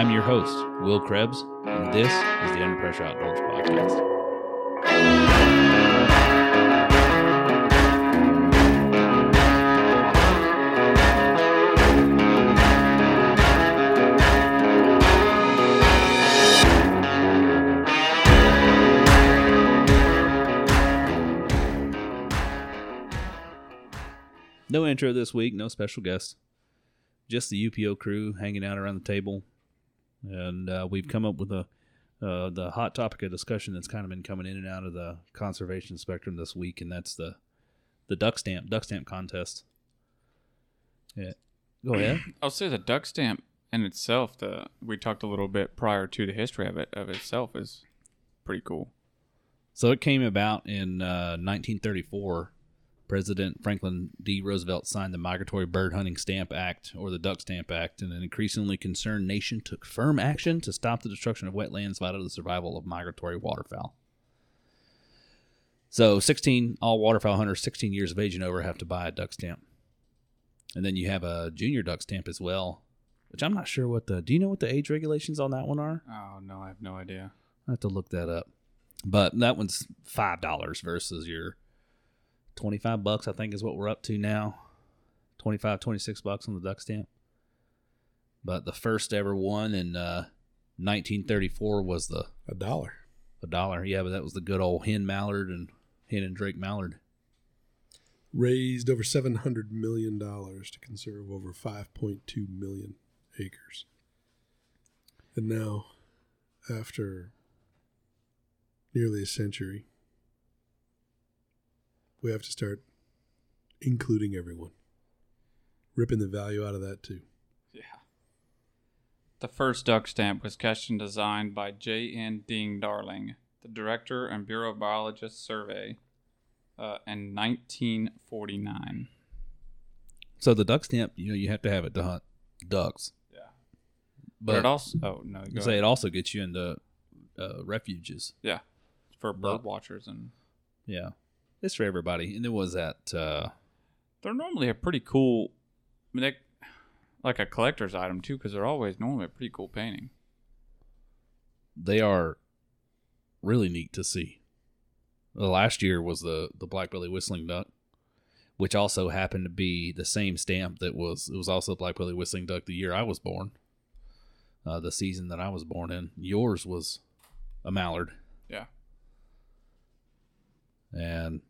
I'm your host, Will Krebs, and this is the Under Pressure Outdoors Podcast. No intro this week, no special guest. Just the UPO crew hanging out around the table. And uh, we've come up with a uh, the hot topic of discussion that's kind of been coming in and out of the conservation spectrum this week, and that's the the duck stamp duck stamp contest. Yeah, go ahead. I'll say the duck stamp in itself. The we talked a little bit prior to the history of it of itself is pretty cool. So it came about in uh, 1934. President Franklin D. Roosevelt signed the Migratory Bird Hunting Stamp Act, or the Duck Stamp Act, and an increasingly concerned nation took firm action to stop the destruction of wetlands vital to the survival of migratory waterfowl. So, 16 all waterfowl hunters, 16 years of age and over, have to buy a duck stamp. And then you have a junior duck stamp as well, which I'm not sure what the. Do you know what the age regulations on that one are? Oh no, I have no idea. I have to look that up. But that one's five dollars versus your twenty five bucks, I think is what we're up to now. 25, 26 bucks on the duck stamp. But the first ever one in uh, 1934 was the A dollar. a dollar. Yeah, but that was the good old hen mallard and hen and drake mallard. Raised over $700 million to conserve over 5.2 million acres. And now, after nearly a century, we have to start including everyone. Ripping the value out of that too. Yeah. The first duck stamp was sketched and designed by J. N. Ding Darling, the director and Bureau of Biological Survey, uh, in 1949. So the duck stamp, you know, you have to have it to hunt ducks. Yeah. But, But, it also oh no, go say ahead. it also gets you into uh, refuges. yeah, for But- bird watchers and Yeah, it's for everybody. And there was that. Uh, they're normally a pretty cool. I mean, they, like a collector's item too, because they're always normally a pretty cool painting. they are really neat to see. The last year was the the black belly whistling duck, which also happened to be the same stamp that was it was also black belly whistling duck the year I was born. Uh, the season that I was born in. Yours was a mallard, Yeah. and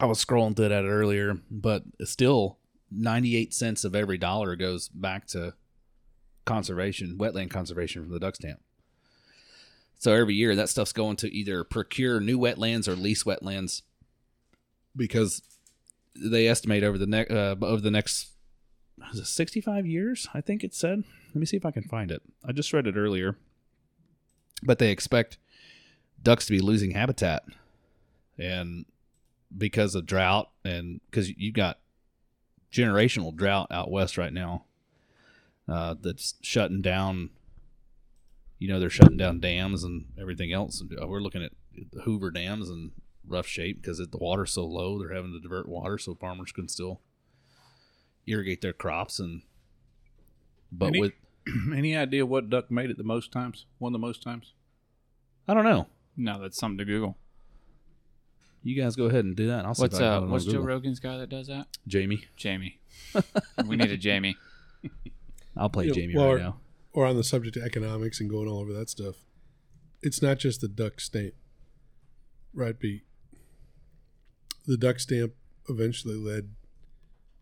I was scrolling through that earlier, but still, ninety eight cents of every dollar goes back to conservation, wetland conservation from the duck stamp. So every year that stuff's going to either procure new wetlands or lease wetlands because they estimate over the next uh, over the next was it 65 years, I think it said. Let me see if I can find it. I just read it earlier. But they expect ducks to be losing habitat and because of drought and cuz you've got generational drought out west right now uh, that's shutting down you know they're shutting down dams and everything else. And uh, we're looking at the Hoover dams in rough shape because the water's so low. They're having to divert water so farmers can still irrigate their crops. And but Any- with Any idea what duck made it the most times? Won the most times? I don't know. No, that's something to Google. You guys go ahead and do that. and I'll see What's if I can uh find it on what's Joe Google. Rogan's guy that does that? Jamie. Jamie. we need a Jamie. I'll play Yeah, Jamie well, right now. Or on the subject of economics and going all over that stuff. It's not just the duck stamp. Right, Pete? The duck stamp eventually led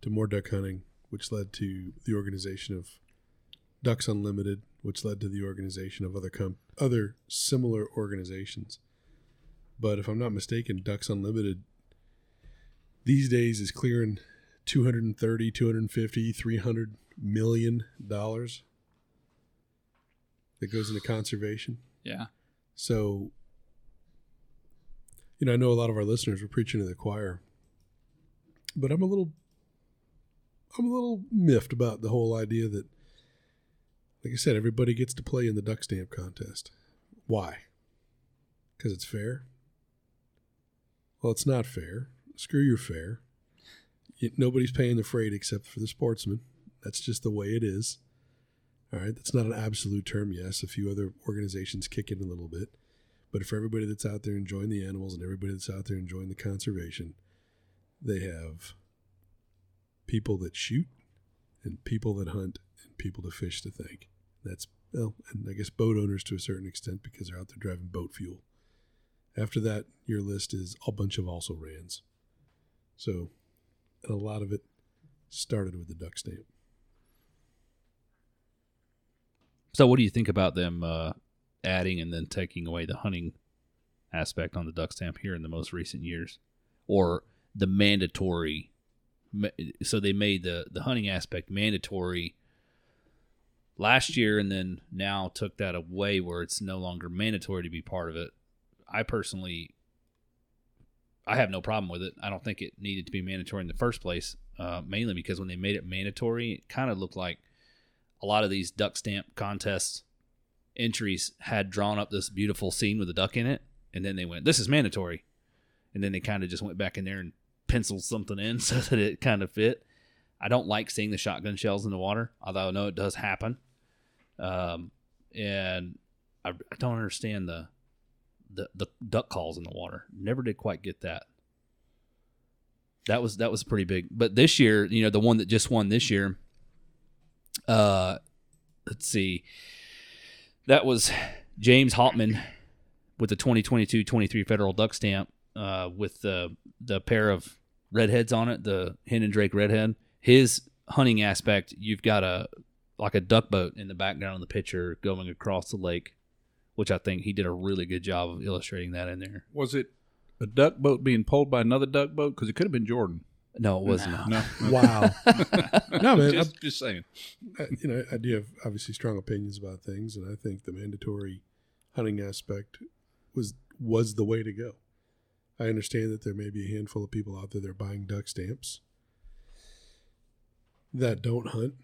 to more duck hunting, which led to the organization of Ducks Unlimited, which led to the organization of other com- other similar organizations. But if I'm not mistaken, Ducks Unlimited these days is clearing 230, 250, 300 million dollars that goes into conservation. Yeah. So, you know, I know a lot of our listeners were preaching to the choir, but I'm a little, I'm a little miffed about the whole idea that, like I said, everybody gets to play in the duck stamp contest. Why? Because it's fair. Well, it's not fair. Screw your fair. Nobody's paying the freight except for the sportsman. That's just the way it is. All right, that's not an absolute term. Yes, a few other organizations kick in a little bit, but for everybody that's out there enjoying the animals and everybody that's out there enjoying the conservation, they have people that shoot and people that hunt and people to fish to thank. That's well, and I guess boat owners to a certain extent because they're out there driving boat fuel. After that, your list is a bunch of also rans. So, and a lot of it started with the duck stamp. So, what do you think about them uh, adding and then taking away the hunting aspect on the duck stamp here in the most recent years, or the mandatory? So they made the the hunting aspect mandatory last year, and then now took that away where it's no longer mandatory to be part of it. I personally, I have no problem with it. I don't think it needed to be mandatory in the first place, uh, mainly because when they made it mandatory, it kind of looked like a lot of these duck stamp contests entries had drawn up this beautiful scene with a duck in it, and then they went, "This is mandatory," and then they kind of just went back in there and penciled something in so that it kind of fit. I don't like seeing the shotgun shells in the water, although I know it does happen. Um, and I, I don't understand the, the the duck calls in the water. Never did quite get that. That was that was pretty big. But this year, you know, the one that just won this year, uh, let's see, that was James Hautman with the 2022-23 federal duck stamp uh, with the the pair of redheads on it, the hen and drake redhead. His hunting aspect, you've got a like a duck boat in the background of the picture going across the lake, which I think he did a really good job of illustrating that in there. Was it a duck boat being pulled by another duck boat? Because it could have been Jordan. No, it was not. No, Wow. no, man. just, just saying. I, you know, I do have obviously strong opinions about things, and I think the mandatory hunting aspect was was the way to go. I understand that there may be a handful of people out there that are buying duck stamps that don't hunt.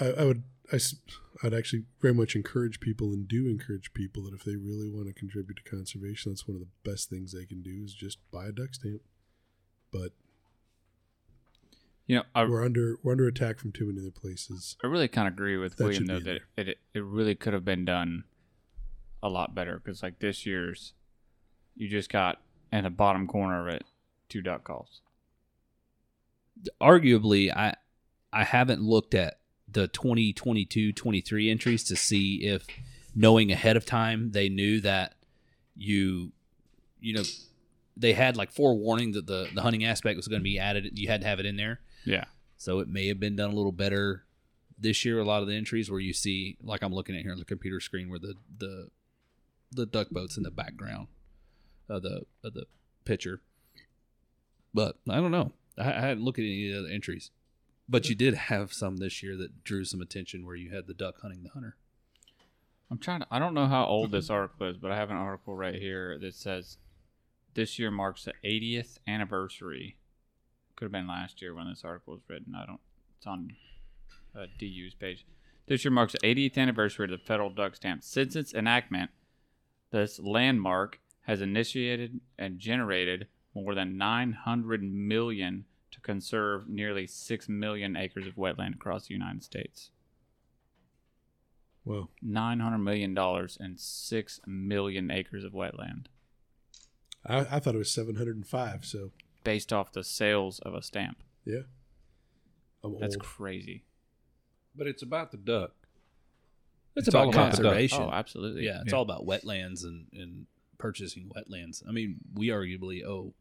I, I would, I, s- I'd actually very much encourage people and do encourage people that if they really want to contribute to conservation, that's one of the best things they can do is just buy a duck stamp. But You know, I, we're under we're under attack from too many other places. I really kind of agree with That William though be that it it really could have been done a lot better because like this year's, you just got in the bottom corner of it two duck calls. arguably I I haven't looked at the 2022-23 entries to see if knowing ahead of time they knew that you you know they had like forewarning that the the hunting aspect was going to be added you had to have it in there. Yeah, so it may have been done a little better this year a lot of the entries where you see like I'm looking at here on the computer screen where the the the duck boats in the background of the of the picture. But I don't know. I, I hadn't looked at any of the other entries but you did have some this year that drew some attention where you had the duck hunting the hunter I'm trying to. I don't know how old this article is, but I have an article right here that says this year marks the 80th anniversary. Could have been last year when this article was written. I don't. It's on uh, DU's page. This year marks the 80th anniversary of the federal duck stamp. Since its enactment, this landmark has initiated and generated more than 900 million to conserve nearly 6 million acres of wetland across the United States. Whoa. nine hundred million dollars and six million acres of wetland, I, I thought it was 705. So based off the sales of a stamp. yeah, I'm That's old. crazy. But it's about the duck. it's, It's all about about conservation Oh, absolutely. yeah it's Yeah. all about wetlands and and purchasing wetlands i mean we arguably owe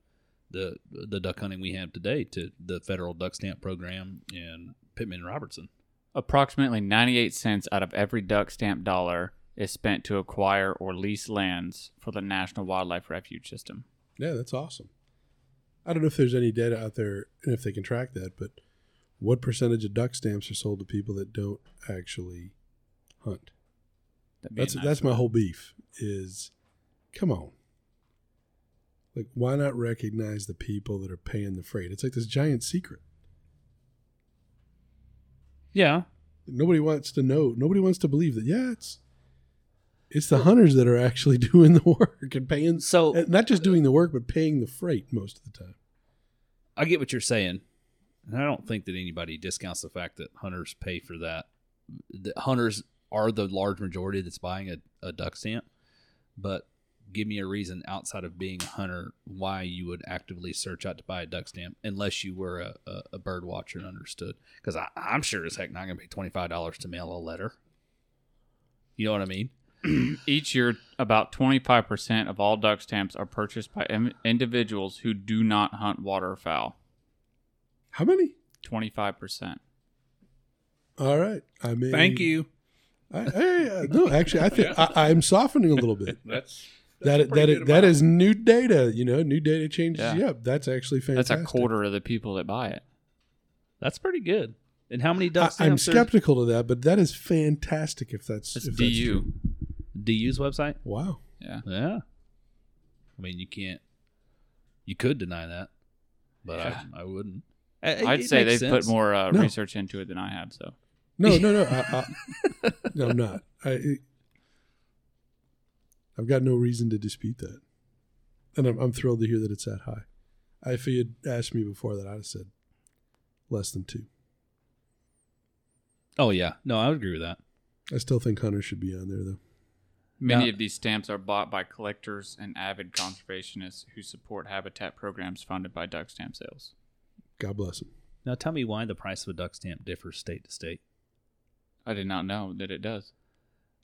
the the duck hunting we have today to the federal duck stamp program and pittman and robertson Approximately ninety-eight cents out of every duck stamp dollar is spent to acquire or lease lands for the National Wildlife Refuge System. Yeah, that's awesome. I don't know if there's any data out there and if they can track that, but what percentage of duck stamps are sold to people that don't actually hunt? That'd be a That's nice that's my whole beef. Is come on, like why not recognize the people that are paying the freight? It's like this giant secret. yeah Nobody wants to know. Nobody wants to believe that. Yeah, it's it's the hunters that are actually doing the work and paying. so Not just doing the work, but paying the freight most of the time. I get what you're saying, and I don't think that anybody discounts the fact that hunters pay for that the hunters are the large majority that's buying a, a duck stamp, but give me a reason outside of being a hunter why you would actively search out to buy a duck stamp unless you were a, a, a bird watcher and understood. Because I'm sure as heck not going to pay twenty five dollars to mail a letter. You know what I mean? Each year, about 25% of all duck stamps are purchased by im- individuals who do not hunt waterfowl. How many? 25%. All right. I mean, Thank you. I, I, I- no, actually, I think I, I'm softening a little bit. That's, That that's that pretty is, good that amount. is new data. You know, new data changes Yeah. you up. That's actually fantastic. That's a quarter of the people that buy it. That's pretty good. And how many duck I, I'm skeptical to that, but that is fantastic. If that's It's if that's DU. true. DU's website. Wow. Yeah. Yeah. I mean, you can't. You could deny that, but Yeah. I, I wouldn't. It- I'd it say they've put more uh, No. research into it than I have. So No, no, no. I, I, no, I'm not. I, it- I've got no reason to dispute that, and I'm, I'm thrilled to hear that it's that high. If you had asked me before that, I'd have said less than two. Oh yeah, no, I would agree with that. I still think Hunter should be on there, though. many Now- of these stamps are bought by collectors and avid conservationists who support habitat programs funded by duck stamp sales. God bless them. Now tell me why the price of a duck stamp differs state to state. I did not know that it does.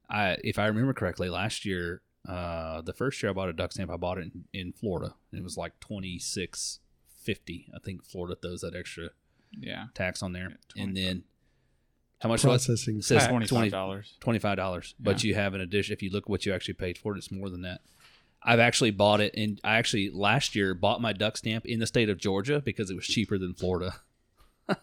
I, if I remember correctly, last year, uh, the first year I bought a duck stamp, I bought it in, in Florida. It was like twenty six fifty. I think Florida throws that extra Yeah, tax on there, Yeah, and then how much was it? Processing. It says twenty dollars. twenty-five dollars. But you have an addition. If you look what you actually paid for it, it's more than that. I've actually bought it, and I actually last year bought my duck stamp in the state of Georgia because it was cheaper than Florida.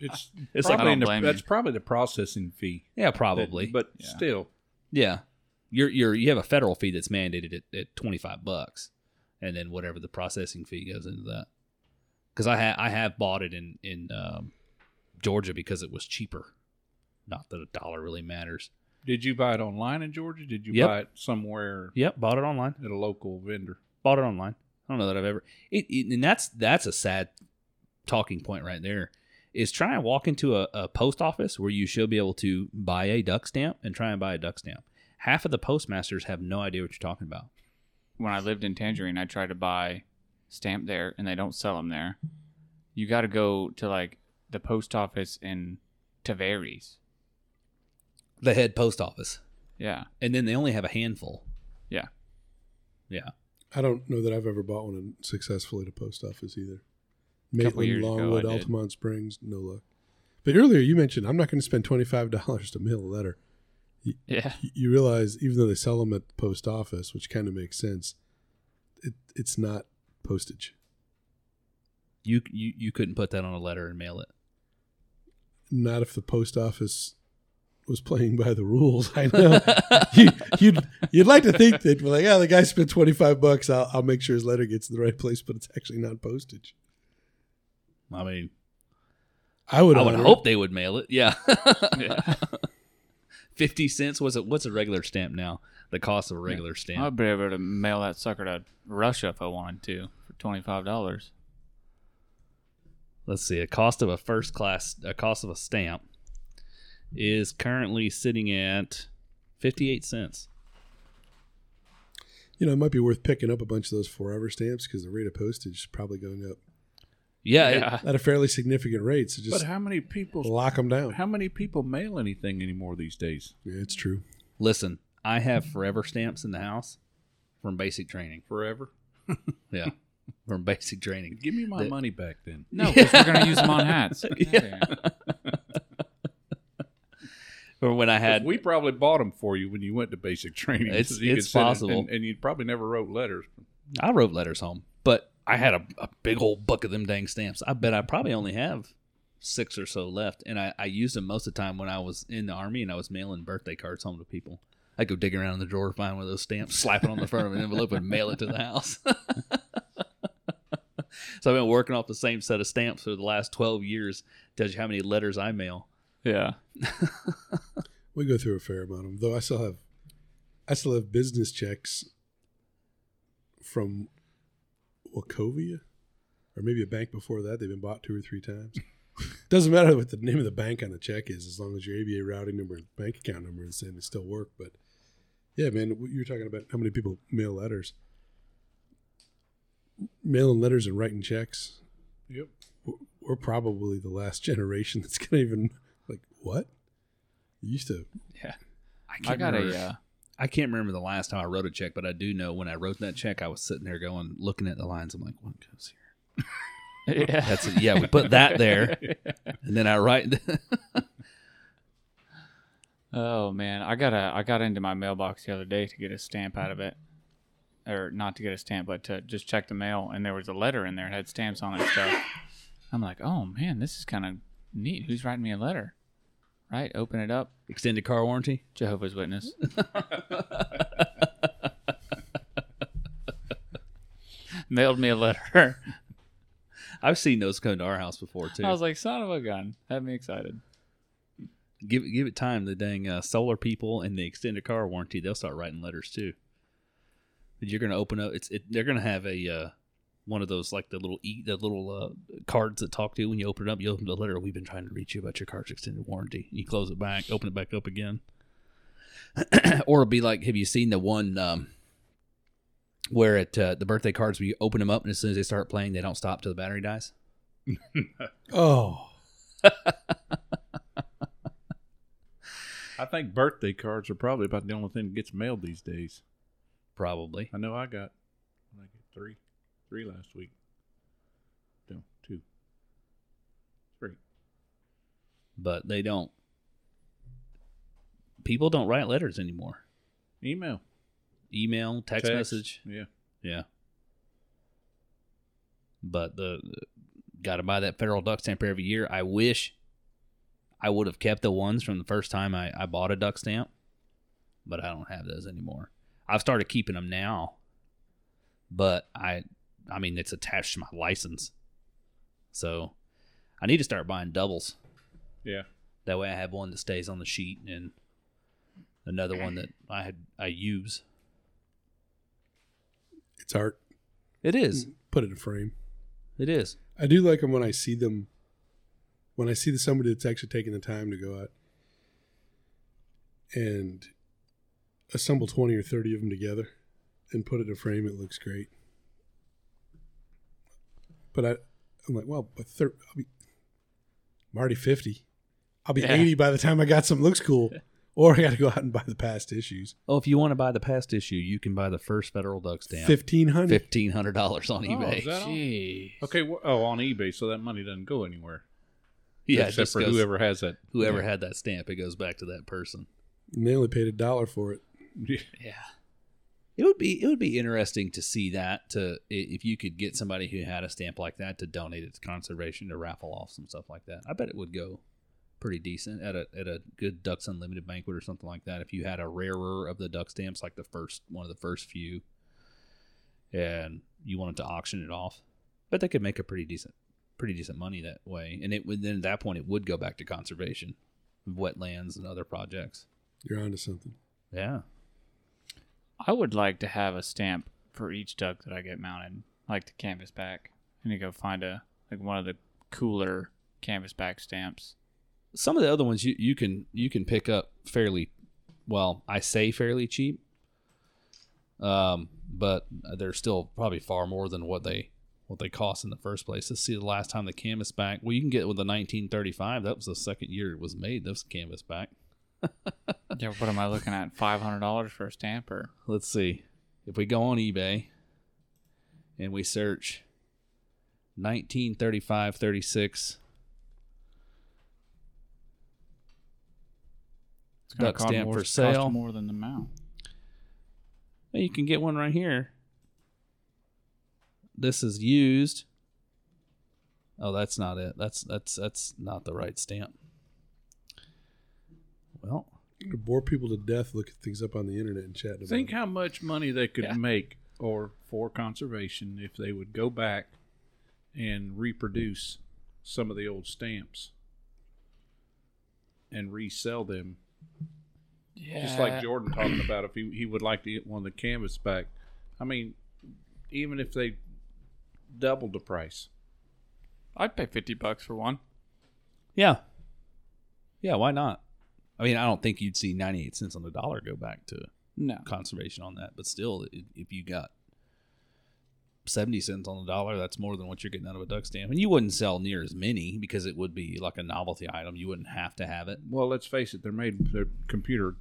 It's, It's I like, probably the- that's probably the processing fee. yeah, probably, That- but Yeah. still, yeah, you're you're you have a federal fee that's mandated at, at twenty-five bucks, and then whatever the processing fee goes into that. Because I ha- I have bought it in in um, Georgia because it was cheaper. Not that a dollar really matters. did you buy it online in Georgia? Did you Yep. buy it somewhere Yep, bought it online. at a local vendor? bought it online. I don't know that I've ever. It, it, and that's that's a sad talking point right there. Is try and walk into a, a post office where you should be able to buy a duck stamp and try and buy a duck stamp. Half of the postmasters have no idea what you're talking about. When I lived in Tangerine, I tried to buy stamp there, and they don't sell them there. You got to go to like the post office in Tavares. The head post office, Yeah, and then they only have a handful. yeah. Yeah, I don't know that I've ever bought one successfully at a post office either. Maitland, years ago, Longwood, Altamonte Springs, no luck. But earlier you mentioned I'm not going to spend twenty five dollars to mail a letter. Yeah. You realize even though they sell them at the post office, which kind of makes sense, it, it's not postage. you, you you couldn't put that on a letter and mail it. Not if the post office was playing by the rules. I know you, you'd you'd like to think that we're like, yeah, the guy spent twenty five bucks. I'll, I'll make sure his letter gets to the right place, but it's actually not postage. I mean, I would I would honor it. hope they would mail it. Yeah, Yeah. fifty cents was it? What's a regular stamp now? The cost of a regular stamp. I'd be able to mail that sucker to Russia if I wanted to for twenty five dollars. let's see a cost of a first class a cost of a stamp is currently sitting at 58 cents You know, it might be worth picking up a bunch of those forever stamps because the rate of postage is probably going up yeah, it- Yeah. at a fairly significant rate. So just But just how many people? lock them down. How many people mail anything anymore these days? Yeah, it's true. listen i have forever stamps in the house from basic training Forever? yeah from basic training Give me my The- money back then. No, because we're gonna use them on hats. Yeah. or when i 'Cause had we probably bought them for you when you went to basic training. It's- so it's possible. and, and you probably never wrote letters. i wrote letters home but i had a, a big old buck of them dang stamps. I bet i probably only have six or so left and I, I used them most of the time when i was in the army and i was mailing birthday cards home to people. I'd go dig around in the drawer find one of those stamps slap it on the front of an envelope and mail it to the house. So i've been working off the same set of stamps for the last 12 years. Tells you how many letters i mail. Yeah. We go through a fair amount of them, though. I still have, I still have business checks from Wachovia, or maybe a bank before that. They've been bought two or three times. Doesn't matter what the name of the bank on the check is, as long as your ABA routing number and bank account number is in, it still work. But yeah, man, you're talking about how many people mail letters, mailing letters and writing checks. Yep. We're- We're probably the last generation that's gonna even like what you used to. I I can't got remember. a. Uh, I can't remember the last time I wrote a check, but I do know when I wrote that check, I was sitting there going, looking at the lines. I'm like, what goes here? yeah. That's it. Yeah, we put that there, and then I write. Oh man, I got a I got into my mailbox the other day to get a stamp out of it, or not to get a stamp, but to just check the mail, and there was a letter in there. It had stamps on it and stuff. I'm like, oh man, this is kind of neat. Who's writing me a letter? Right, open it up. Extended car warranty. Jehovah's Witness. Mailed me a letter. I've seen those come to our house before too. I was like, son of a gun. Had me excited. give it, give it time. The dang uh, solar people and the extended car warranty, they'll start writing letters too. But you're gonna open up. It's it, they're gonna have a uh, one of those like the little e the little uh, cards that talk to you when you open it up. You open the letter. We've been trying to reach you about your car's extended warranty. You close it back, open it back up again. or it'll be like, have you seen the one um, where at uh, the birthday cards where you open them up and as soon as they start playing, they don't stop till the battery dies? Oh, I think birthday cards are probably about the only thing that gets mailed these days. Probably. I know I got I get three, three last week. No, two, three. but they don't. People don't write letters anymore. Email, Email, text, message, Yeah, yeah. But the, got to buy that federal duck stamp every year. I wish I would have kept the ones from the first time I, I bought a duck stamp, but I don't have those anymore. I've started keeping them now, but I, I mean, it's attached to my license, so I need to start buying doubles. yeah. That way, I have one that stays on the sheet and another one that I had I use. it's art. It is. Put it in a frame. It is. I do like them when I see them. When I see the somebody that's actually taking the time to go out and assemble twenty or thirty of them together and put it in a frame, it looks great. But I, I'm like, well, but thir- I'll be, I'm already fifty. I'll be Yeah. eighty by the time I got something looks cool, or I got to go out and buy the past issues. Oh, if you want to buy the past issue, you can buy the first federal duck stamp. Fifteen hundred. Fifteen hundred dollars on Oh, eBay. is that all? Jeez. Okay. Well, oh, on eBay, so that money doesn't go anywhere. yeah, it except just for goes- whoever has that. whoever had that stamp, it goes back to that person. And they only paid a dollar for it. Yeah. Yeah. It would be it would be interesting to see that to if you could get somebody who had a stamp like that to donate it to conservation to raffle off some stuff like that. I bet it would go pretty decent at a at a good Ducks Unlimited banquet or something like that. If you had a rarer of the duck stamps, like the first one of the first few, and you wanted to auction it off, but they could make a pretty decent pretty decent money that way. And it would then at that point it would go back to conservation, wetlands and other projects. You're onto something. Yeah. I would like to have a stamp for each duck that I get mounted, like the canvas back. Need to go find a like one of the cooler canvas back stamps. some of the other ones you, you can you can pick up fairly well i say fairly cheap. Um but they're still probably far more than what they what they cost in the first place. Let's see the last time the canvas back well you can get with the 1935 that was the second year it was made. Was canvas back Yeah, what am I looking at? Five hundred dollars for a stamp, or let's see if we go on ebay and we search 1935 36 it's Duck stamp more, for cost sale. more than the mount. Well, you can get one right here. This is used. Oh, that's not it. That's that's that's not the right stamp. Well, To bore people to death looking things up on the internet and chatting about Think it. how much money they could Yeah. make or for conservation if they would go back and reproduce some of the old stamps and resell them. Yeah, Just like Jordan talking about if he, he would like to get one of the canvas back. I mean, even if they doubled the price. I'd pay fifty bucks for one. Yeah. Yeah, why not? I mean, I don't think you'd see 98 cents on the dollar go back to No. conservation on that, but still, if you got 70 cents on the dollar, that's more than what you're getting out of a duck stamp. And you wouldn't sell near as many because it would be like a novelty item. You wouldn't have to have it. Well, let's face it, they're made they're computer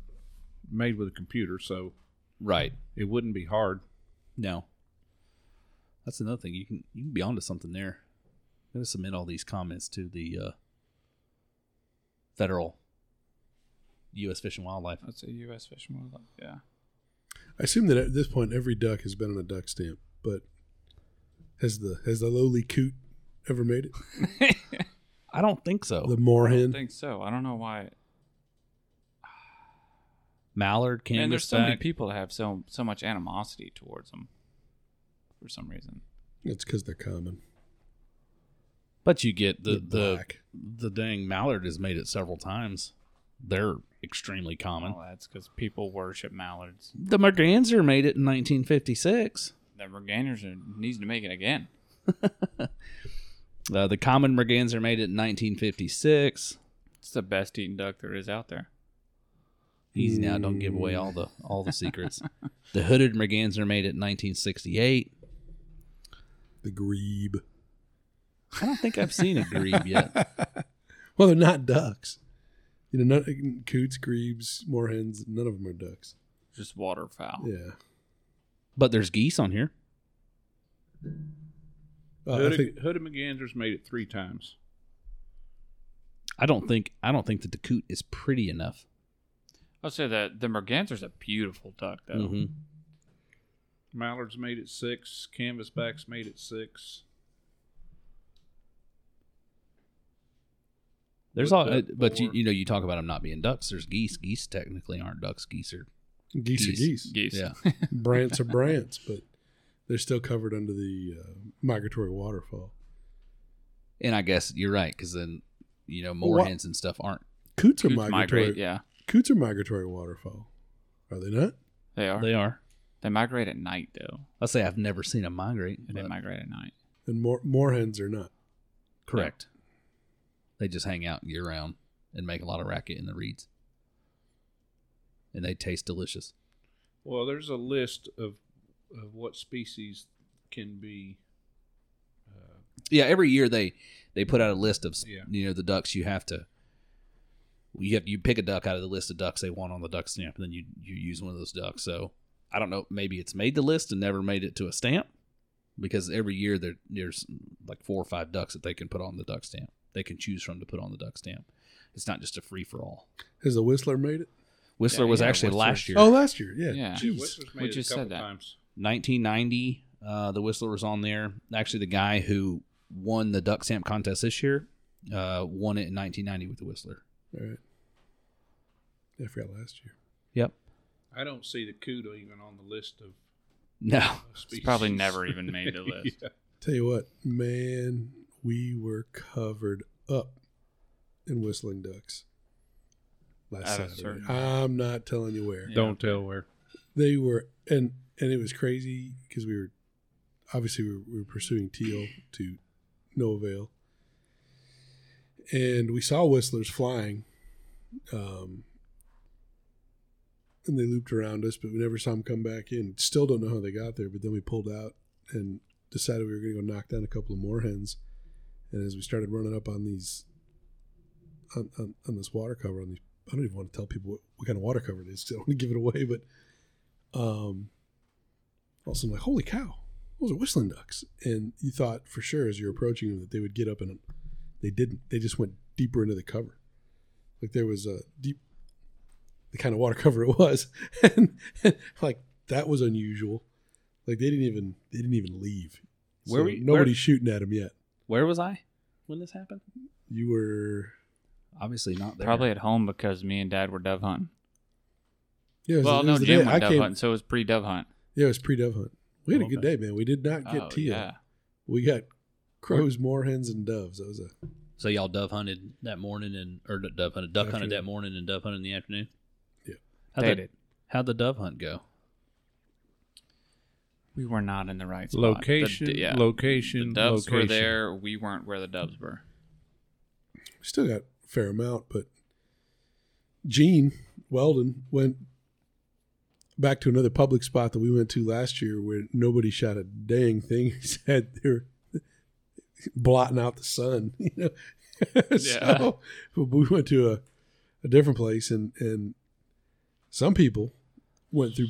made with a computer, so Right. it wouldn't be hard. No. That's another thing. You can you can be onto something there. I'm gonna submit all these comments to the uh, federal U.S. Fish and Wildlife. That's a U.S. Fish and Wildlife. Yeah. I assume that at this point every duck has been on a duck stamp, but has the has the lowly coot ever made it? I don't think so. The moorhen. I don't think so. I don't know why. Mallard, Man, there's so many people that have so so much animosity towards them for some reason. It's because they're common. But you get the They're the the dang mallard has made it several times. They're extremely common. Oh, that's because people worship mallards. The merganser made it in 1956. The Mergansers are, needs to make it again. Uh, the common merganser made it in 1956. It's the best eating duck there is out there. Easy now, don't give away all the all the secrets. the hooded merganser made it in 1968. The grebe. I don't think I've seen a grebe yet. Well, they're not ducks. You know, none, coots, grebes, moorhens. None of them are ducks. Just waterfowl. Yeah. But there's geese on here. Uh, I Hooded, think Hooded Merganser's made it three times. I don't think I don't think that the coot is pretty enough. I'll say that the Merganser's a beautiful duck, though. Mhm. Mallards made it six. Canvasbacks made it six. There's With all, the uh, but you, you know, you talk about them not being ducks. There's geese. Geese technically aren't ducks. Geese are geese, Geese. are geese. Geese. yeah. Brants are brants, but they're still covered under the uh, migratory waterfowl. And I guess you're right because then you know Well, what- moorhens and stuff aren't. Coots are Coots migratory. migrate, yeah. Coots are migratory waterfowl. Are they not? They are. They are. They migrate at night, though. I'll say I've never seen them migrate. They migrate at night. And moor, moorhens are not. Correct. They just hang out year round and make a lot of racket in the reeds. And they taste delicious. Well, there's a list of of what species can be. Uh, Yeah, every year they they put out a list of Yeah. you know the ducks you have to you have you pick a duck out of the list of ducks they want on the duck stamp and then you you use one of those ducks. So I don't know, maybe it's made the list and never made it to a stamp because every year there there's like four or five ducks that they can put on the duck stamp. They can choose from to put on the duck stamp. It's not just a free for all. Has the Whistler made it? Whistler Yeah, was yeah, actually Whistler's- last year. Oh, last year. Yeah. Yeah. yeah, Jeez. Whistler's We made it just a couple said that. times. 1990, uh, the Whistler was on there. Actually, the guy who won the duck stamp contest this year uh, won it in 1990 with the Whistler. All right. Yeah, I forgot last year. Yep. I don't see the coot even on the list of No. of It's probably never even made the list. Yeah. Tell you what, man, we were covered up in whistling ducks last At Saturday. I'm not telling you where. Yeah. Don't tell where. They were, and and it was crazy because we were obviously we were, we were pursuing teal to no avail, and we saw whistlers flying, um, and they looped around us, but we never saw them come back in. Still don't know how they got there, but then we pulled out and decided we were going to go knock down a couple of more hens, and as we started running up on these. On, on, on this water cover on these I don't even want to tell people what, what kind of water cover it is. I don't want to give it away, but um, all of a sudden, like, holy cow, those are whistling ducks. And you thought for sure as you're approaching them that they would get up and they didn't. They just went deeper into the cover. Like there was a deep, the kind of water cover it was. and, and like that was unusual. Like they didn't even, they didn't even leave. Where So we- nobody's where- shooting at them yet. Where was I when this happened? You were, Obviously not there. Probably at home because me and Dad were dove hunting. yeah, it was, well, it no, was the Jim day went I dove came, hunting, so it was pre dove hunt. yeah, it was pre dove hunt. We had a oh, good Okay. day, man. We did not get Oh, teal. yeah. We got crows, moorhens, and doves. That was a So y'all dove hunted that morning and or dove hunted duck hunted that morning and dove hunted in the afternoon. Yeah. How'd They did. how'd the dove hunt go? We were not in the right spot. Location, The, yeah. location, the doves location. were there. We weren't where the doves were. still got a fair amount, but Gene Weldon went back to another public spot that we went to last year where nobody shot a dang thing. He said they're blotting out the sun, you know. so we went to a, a different place and and some people went through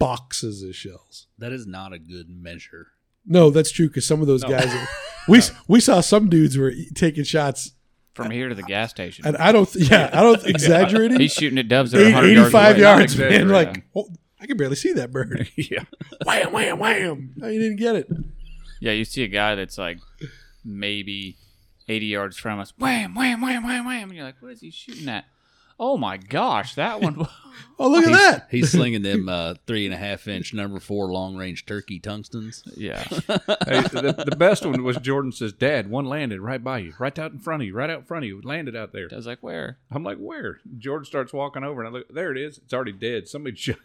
boxes of shells. That is not a good measure. No, that's true because some of those No. guys we we saw some dudes were taking shots From here to the gas station. and I don't yeah, I don't exaggerating. He's shooting at doves that are Eight- 100 85 away. yards, man. exaggerating. Like, oh, I can barely see that bird. yeah. wham, wham, wham. No, you didn't get it. Yeah, you see a guy that's like maybe 80 yards from us. Wham, wham, wham, wham, wham. And you're like, what is he shooting at? Oh my gosh, that one. Oh, look at He's, that. he's slinging them uh, three and a half inch number four long range turkey tungstens. yeah. Hey, the, the best one was Jordan says, Dad, one landed right by you, right out in front of you, right out in front of you. Landed out there. I was like, where? I'm like, where? Jordan starts walking over, and I look, there it is. It's already dead. Somebody shot.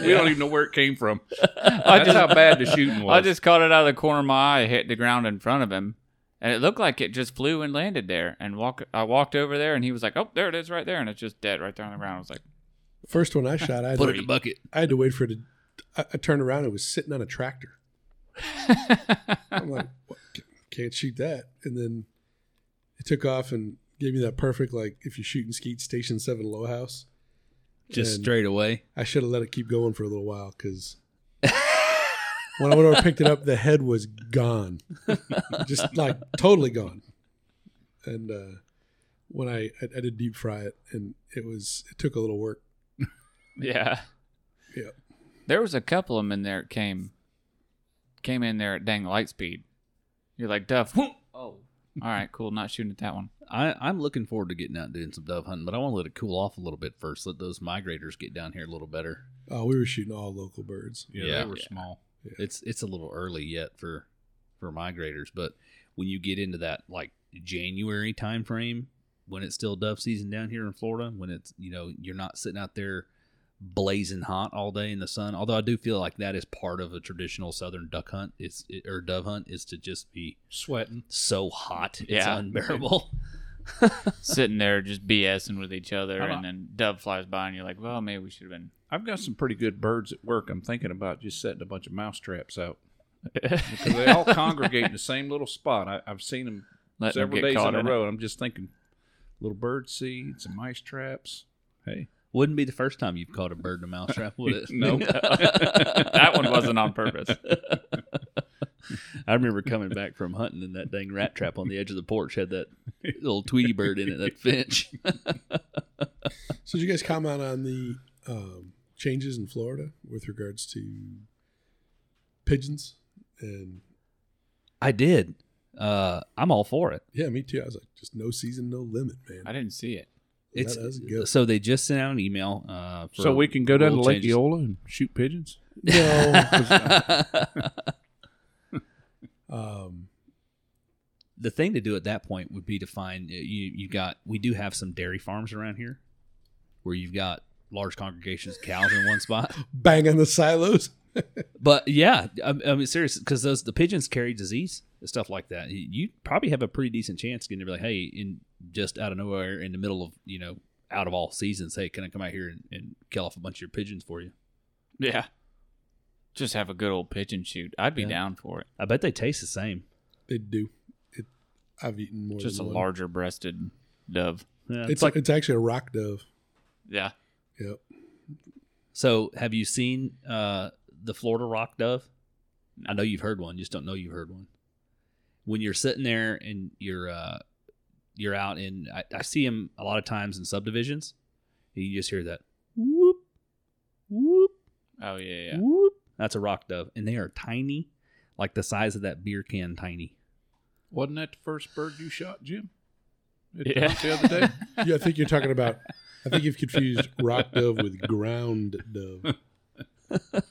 we don't even know where it came from. I That's just, how bad the shooting was. I just caught it out of the corner of my eye, hit the ground in front of him. And it looked like it just flew and landed there. And walk, I walked over there, and he was like, "Oh, there it is, right there," and it's just dead right there on the ground. I was like, First one I shot, I had, Put it to, in a bucket. I had to wait for it to. I, I turned around. It was sitting on a tractor. I'm like, what? can't shoot that. And then it took off and gave me that perfect, like, if you're shooting Skeet Station 7 low house. Just And straight away. I should have let it keep going for a little while because when I went over and picked it up, the head was gone, just like totally gone. And uh, when I, I I did deep fry it, and it was it took a little work. "Yeah." Yep. There was a couple of them in there. that Came, came in there at dang light speed. You're like, "Duff." whoop. Oh, all right, cool. Not shooting at that one. I, I'm looking forward to getting out and doing some dove hunting, but I want to let it cool off a little bit first. Let those migrators get down here a little better. Oh, we were shooting all local birds. yeah, Yeah. they were Yeah. small. It's it's a little early yet for for migrators, but when you get into that like January time frame, when it's still dove season down here in Florida, when it's you know you're not sitting out there blazing hot all day in the sun. Although I do feel like that is part of a traditional southern duck hunt, is or dove hunt is to just be Sweating. so hot, it's Yeah. unbearable. Sitting there just BSing with each other, I'm and then dove flies by, and you're like, "Well, maybe we should have been." I've got some pretty good birds at work. I'm thinking about just setting a bunch of mouse traps out because they all congregate in the same little spot. I, I've seen them Letting several get days in a in it. row. I'm just thinking, little bird seed, some mice traps. Hey, Wouldn't be the first time you've caught a bird in a mousetrap, would it? No. that one wasn't on purpose. I remember coming back from hunting and that dang rat trap on the edge of the porch had that little Tweety bird in it, that finch. So, did you guys comment on the um, changes in Florida with regards to pigeons? And I did. Uh, I'm all for it. yeah, me too. I was like, just no season, no limit, man. I didn't see it. It's That is good. so they just sent out an email. Uh, for so we can go down to Lake changes. Eola and shoot pigeons. No. um, the thing to do at that point would be to find uh, you. You got we do have some dairy farms around here where you've got large congregations of cows in one spot. banging the silos. But yeah, I, I mean, serious because those the pigeons carry disease and stuff like that. You, you probably have a pretty decent chance getting to be like, hey, in just out of nowhere, in the middle of you know, out of all seasons, hey, can I come out here and, and kill off a bunch of your pigeons for you? Yeah. Just have a good old pigeon shoot. I'd be Yeah. down for it. I bet they taste the same. They do. It, I've eaten more. Just a one. larger breasted dove. Yeah, It's it's like it's actually a rock dove. Yeah. Yep. so. Have you seen uh, the Florida rock dove? I know you've heard one, you just don't know you've heard one. When you're sitting there and you're uh, you're out in, I, I see them a lot of times in subdivisions. And you just hear that whoop whoop Oh yeah, yeah. whoop. That's a rock dove, and they are tiny, like the size of that beer can. Tiny. Wasn't that the first bird you shot, Jim? At the Yeah. the other day. Yeah, I think you're talking about. I think you've confused rock dove with ground dove.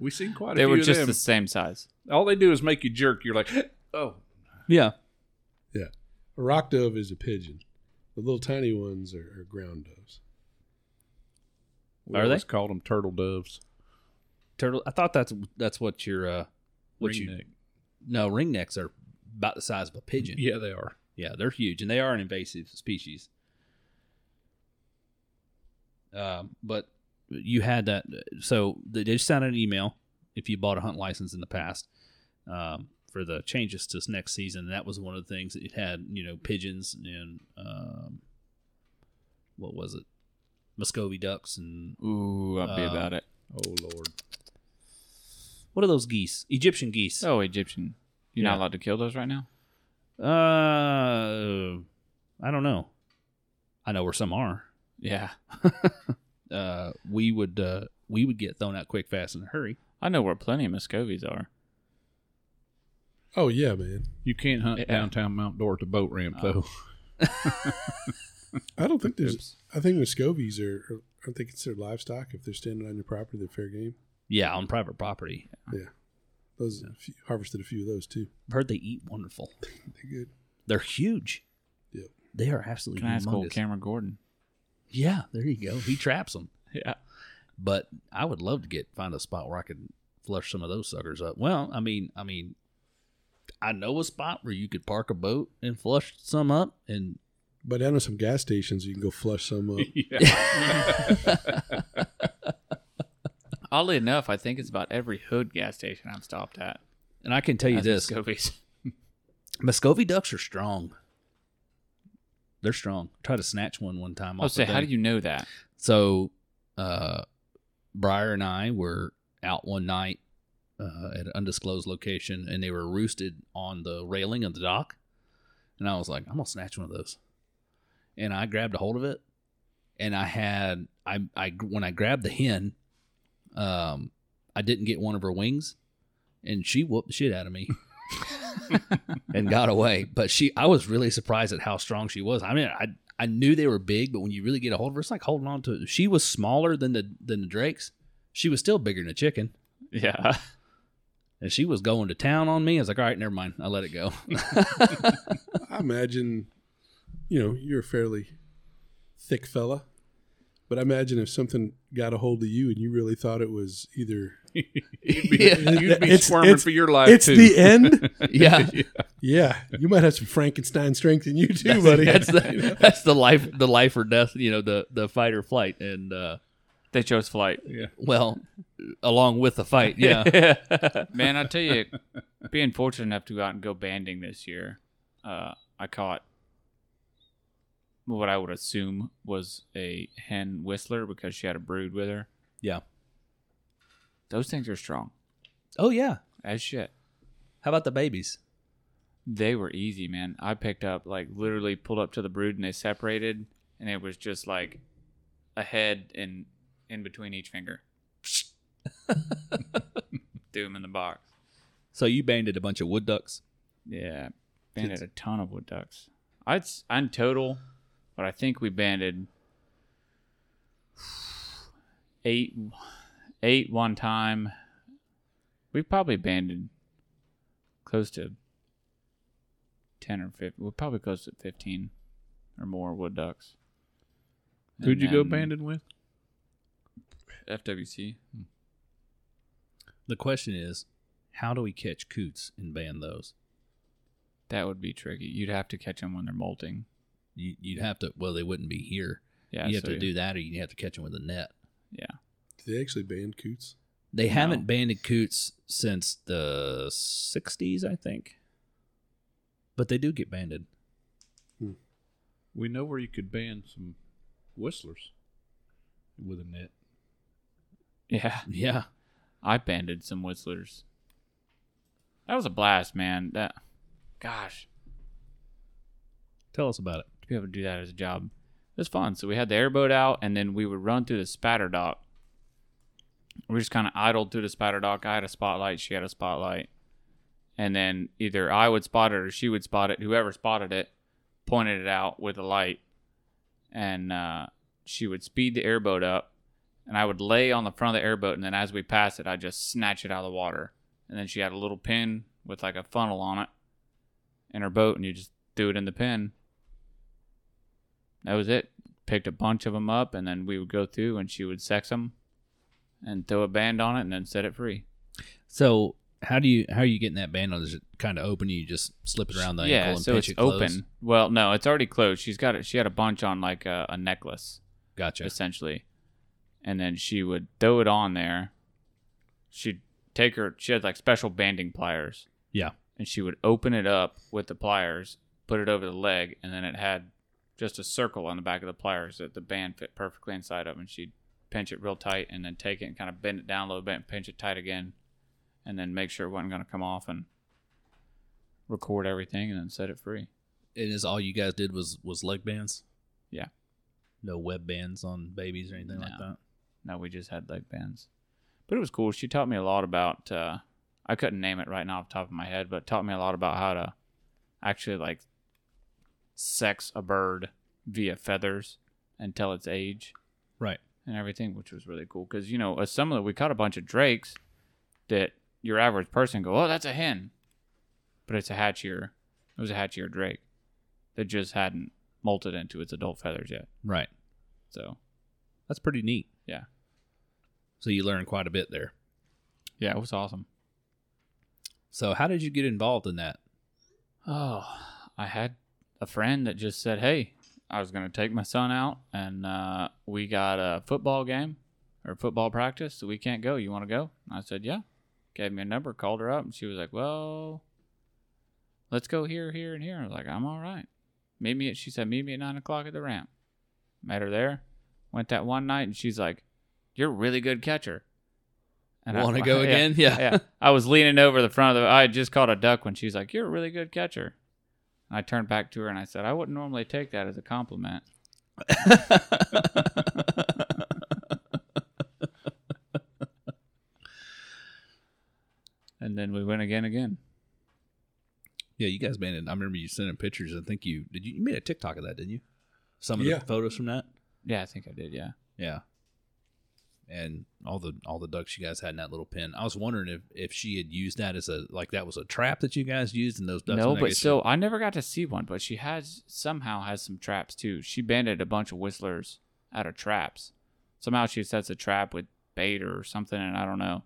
We seen quite a They few were of just them. the same size. All they do is make you jerk. You're like, oh, Yeah. Yeah, a rock dove is a pigeon. The little tiny ones are, are ground doves. we Are they? always called them turtle doves. Turtle. I thought that's that's what your uh, what you Ringneck. no ringnecks are about the size of a pigeon. Yeah, they are. Yeah, they're huge, and they are an invasive species. Um, but you had that, so they just sent an email if you bought a hunt license in the past um, for the changes to next season. And that was one of the things that it had, you know, pigeons and um, what was it, Muscovy ducks and Ooh, I'll be Uh, about it. Oh Lord. what are those geese? Egyptian geese. Oh, Egyptian. You're Yeah. not allowed to kill those right now. Uh, I don't know. I know where some are. Yeah, Uh, we would uh, we would get thrown out quick, fast, in a hurry. I know where plenty of Muscovies are. Oh yeah, man. You can't hunt Yeah. downtown Mount Dora to boat ramp though. I don't think there's. I think Muscovies are. are aren't they considered livestock if they're standing on your property? They're fair game. Yeah, on private property. Those a few, harvested a few of those too. I've heard they eat wonderful. They're good. They're huge. Yep. They are absolutely Can I ask old. Cameron Gordon? Yeah, there you go. He traps them. Yeah. But I would love to get find a spot where I could flush some of those suckers up. Well, I mean, I mean, I know a spot where you could park a boat and flush some up, and But I know some gas stations you can go flush some up. Oddly enough, I think it's about every hood gas station I've stopped at. and I can tell you this: Muscovies. Muscovy ducks are strong. They're strong. I tried to snatch one one time. I'll say, how do you know that? So, uh, Briar and I were out one night uh, at an undisclosed location, and they were roosted on the railing of the dock. And I was like, I'm gonna snatch one of those. And I grabbed a hold of it, and I had I I when I grabbed the hen, um, I didn't get one of her wings, and she whooped the shit out of me. and got away, but she I was really surprised at how strong she was. I mean, I I knew they were big, but when you really get a hold of her, it's like holding on to. She was smaller than the than the drakes. She was still bigger than a chicken, Yeah. and she was going to town on me. I was like, all right, never mind. I let it go. I imagine, you know, you're a fairly thick fella, but I imagine if something got a hold of you and you really thought it was either You'd be, Yeah. you'd be It's- squirming it's- for your life it's too. the end. yeah, yeah, you might have some Frankenstein strength in you too, buddy. that's the that's the life the life or death. You know, the the fight or flight, and uh, They chose flight. yeah. well, along with the fight, yeah. Man, I tell you, being fortunate enough to go out and go banding this year, uh, I caught what I would assume was a hen whistler because she had a brood with her. Yeah. Those things are strong Oh yeah. as shit. How about the babies? They were easy, man. I picked up like literally pulled up to the brood and they separated, and it was just like a head in in between each finger. Threw them in the box. So you banded a bunch of wood ducks. Yeah, banded a ton of wood ducks. I'd s- I'm total, but I think we banded eight, eight one time. We probably banded close to ten or fifteen. We're probably close to fifteen or more wood ducks. Who'd you go banded with? FWC. Hmm. The question is, how do we catch coots and band those? That would be tricky. You'd have to catch them when they're molting. You, you'd have to. Well, they wouldn't be here. Yeah, you have so to do that, or you have to catch them with a net. Yeah, Do they actually ban coots? They No. haven't banded coots since the '60s, I think. But they do get banded. Hmm. We know where you could ban some whistlers with a net. yeah. Yeah. I banded some whistlers. That was a blast, man. That, gosh, Tell us about it. To be able to do that as a job, it was fun. So we had the airboat out, and then we would run through the spatter dock. We just kind of idled through the spatter dock. I had a spotlight, she had a spotlight, and then either I would spot it or she would spot it. Whoever spotted it pointed it out with a light, and uh, she would speed the airboat up, and I would lay on the front of the airboat, and then as we passed it, I would just snatch it out of the water, and then she had a little pin with like a funnel on it in her boat, and you just threw it in the pin. That was it. Picked a bunch of them up, and then we would go through, and she would sex them, and throw a band on it, and then set it free. So How do you how are you getting that band on? Is it kind of open? You just slip it around the yeah, ankle and so pinch it's it closed? open. Well, no, it's already closed. She's got it. She had a bunch on like a, a necklace, Gotcha. essentially, and then she would throw it on there. She'd take her. She had like special banding pliers. Yeah. and she would open it up with the pliers, put it over the leg, and then it had just a circle on the back of the pliers that the band fit perfectly inside of, and she'd pinch it real tight, and then take it and kind of bend it down a little bit and pinch it tight again, and then make sure it wasn't going to come off and record everything and then set it free. And is all you guys did was was leg bands? Yeah. No web bands on babies or anything like that. No, we just had leg bands. But it was cool. She taught me a lot about uh I couldn't name it right now off the top of my head, but taught me a lot about how to actually like sex a bird via feathers and tell its age Right. and everything, which was really cool. Because you know, as similar we caught a bunch of drakes that your average person go, "Oh, that's a hen," but it's a hatch-year. It was a hatch-year drake that just hadn't molted into its adult feathers yet. Right. So That's pretty neat. Yeah. So you learned quite a bit there. yeah, it was awesome. So how did you get involved in that? Oh, I had a friend that just said, "Hey, I was going to take my son out, and uh, we got a football game or football practice, so we can't go. You want to go?" And I said, "Yeah." Gave me a number, called her up, and she was like, "Well, let's go here, here, and here." I was like, "I'm all right." Meet me. At, she said, "Meet me at nine o'clock at the ramp." Met her there. Went that one night, and she's like, "You're a really good catcher." I- Want to go yeah, again? Yeah. yeah. I was leaning over the front of the. I had just caught a duck when she's like, "You're a really good catcher." I turned back to her and I said, "I wouldn't normally take that as a compliment." And then we went again, again. Yeah, you guys made it. I remember you sending pictures. I think you did. You, you made a TikTok of that, didn't you? Some of Yeah. the photos from that. Yeah, I think I did. Yeah. Yeah. And all the all the ducks you guys had in that little pen. I was wondering if if she had used that as a like that was a trap that you guys used in those ducks. no, but so I never got to see one. But she has somehow has some traps too. She banded a bunch of whistlers out of traps. Somehow she sets a trap with bait or something, and I don't know.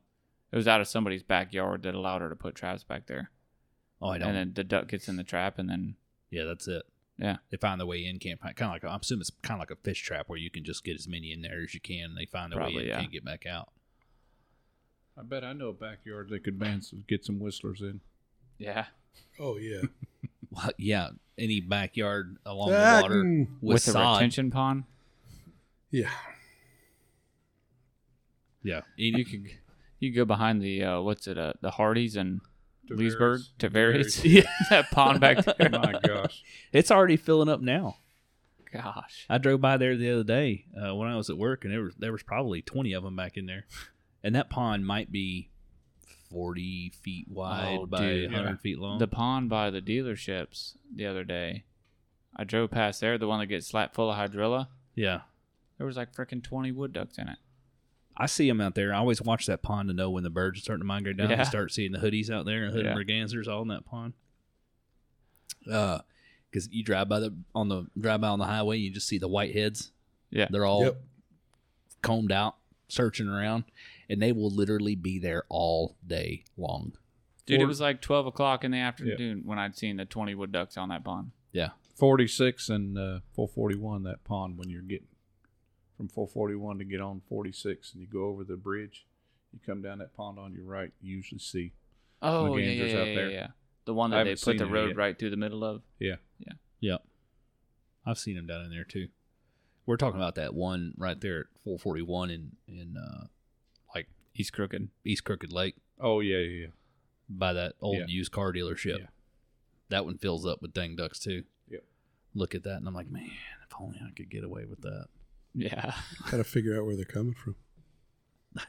It was out of somebody's backyard that allowed her to put traps back there. Oh, I don't. And then the duck gets in the trap, and then yeah, that's it. Yeah, They find their way in. Can't kind of like I'm assuming it's kind of like a fish trap where you can just get as many in there as you can. And they find their way Probably, in, yeah. can't get back out. I bet I know a backyard they could ban some, get some whistlers in. yeah, Oh yeah. Well, yeah, any backyard along Ah, the water mm. with, with, the sod. retention pond, Yeah. Yeah, you could you could go behind the uh, what's it uh, the Hardys and Leesburg Tavares. Tavares, yeah. that pond back there. My gosh. it's already filling up now. Gosh, I drove by there the other day uh, when I was at work, and there was there was probably twenty of them back in there, and that pond might be forty feet wide Oh, by dude. hundred Yeah. feet long. the pond by the dealerships the other day. I drove past there, the one that gets slapped full of hydrilla. yeah, There was like freaking twenty wood ducks in it. I see them out there. I always watch that pond to know when the birds are starting to migrate down. I Yeah. start seeing the hoodies out there and hood Yeah. mergansers all in that pond. Uh, because you drive by the on the drive by on the highway, you just see the white heads. Yeah. they're all Yep. combed out, searching around, and they will literally be there all day long. Dude, it was like twelve o'clock in the afternoon when I'd seen the twenty wood ducks on that pond. Yeah, 46 and uh, 441, that pond, when you're getting from 441 to get on 46 and you go over the bridge, you come down that pond on your right, you usually see. Oh yeah, yeah, yeah, out yeah, there. yeah. The one that they put the road yet. right through the middle of. Yeah. Yeah. Yep. I've seen them down in there too. We're talking about that one right there at 441 in in uh, like East Crooked. East Crooked Lake Oh, yeah, yeah, yeah. by that old Yeah. used car dealership. Yeah. That one fills up with dang ducks too. Yep. Look at that, and I'm like, man, if only I could get away with that. Yeah. Got to figure out where they're coming from.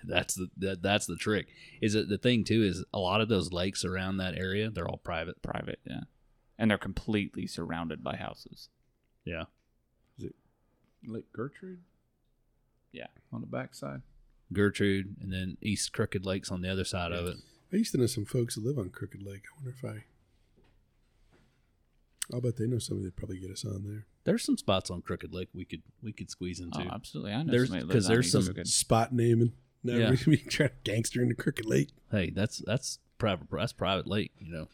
That's the that, that's the trick. Is it the thing too? Is a lot of those lakes around that area they're all private. Private, yeah. And they're completely surrounded by houses. Yeah. Is it Lake Gertrude? Yeah. On the backside? Gertrude, and then East Crooked Lakes on the other side of it. I used to know some folks that live on Crooked Lake. I wonder if I. I'll bet they know somebody that probably get us on there. There's some spots on Crooked Lake we could we could squeeze into. Oh, absolutely. I know There's- somebody that 'cause lives on there's some- Crooked. Spot naming. Now Yeah. we're gonna be trying to gangster into Crooked Lake. hey, that's that's private. That's private lake, you know.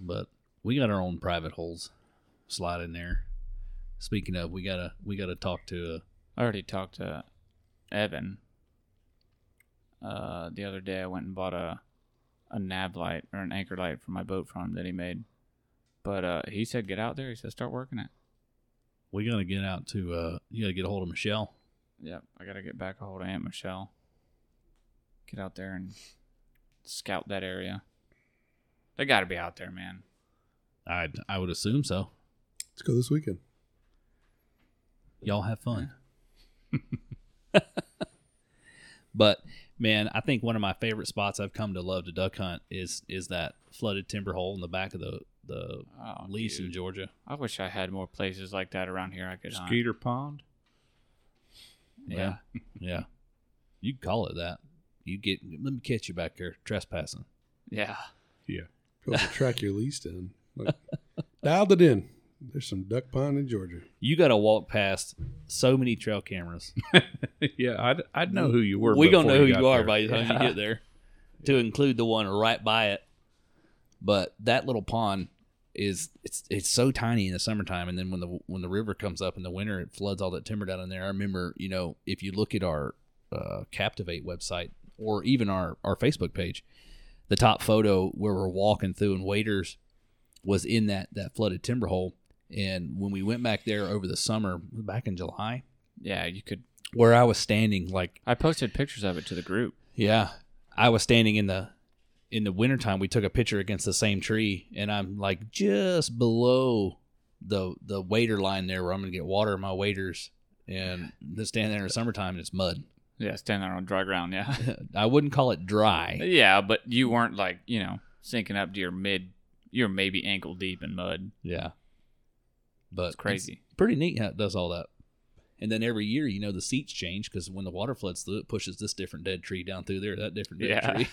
But we got our own private holes slide in there. Speaking of, we gotta we gotta talk to. A, I already talked to Evan. Uh, the other day, I went and bought a a nav light or an anchor light for my boat from him that he made. But uh, he said, "Get out there." He said, "Start working it." we gotta get out to. Uh, you gotta get a hold of Michelle. Yep, I gotta get back a hold of Aunt Michelle. Get out there and scout that area. They gotta be out there, man. I I would assume so. Let's go this weekend. Y'all have fun. but man, I think one of my favorite spots I've come to love to duck hunt is is that flooded timber hole in the back of the the Oh, lease in. Georgia. I wish I had more places like that around here I could hunt. Skeeter Pond. Yeah. Yeah, you call it that. You get let me catch you back here trespassing. Yeah. Yeah. Go to track your lease down. Like, dialed it in. There's some duck pond in Georgia. You got to walk past so many trail cameras. yeah, I'd, I'd know who you were. we gonna before know who got you are there. by the time you get there. To include the one right by it, but that little pond is it's it's so tiny in the summertime, and then when the when the river comes up in the winter, it floods all that timber down in there. I remember, you know, if you look at our uh, Captivate website or even our our Facebook page, the top photo where we're walking through and waiters was in that that flooded timber hole. And when we went back there over the summer, back in July, Yeah, you could. where I was standing, like I posted pictures of it to the group. yeah. I was standing in the in the wintertime we took a picture against the same tree and I'm like just below the the waiter line there where I'm gonna get water in my waders and just stand there in the summertime and it's mud. Yeah, stand there on dry ground. Yeah. I wouldn't call it dry. yeah, but you weren't like you know sinking up to your mid. You're maybe ankle deep in mud. Yeah. But It's crazy. pretty neat how it does all that. And then every year, you know, the seats change because when the water floods through, it pushes this different dead tree down through there, that different dead Yeah. tree.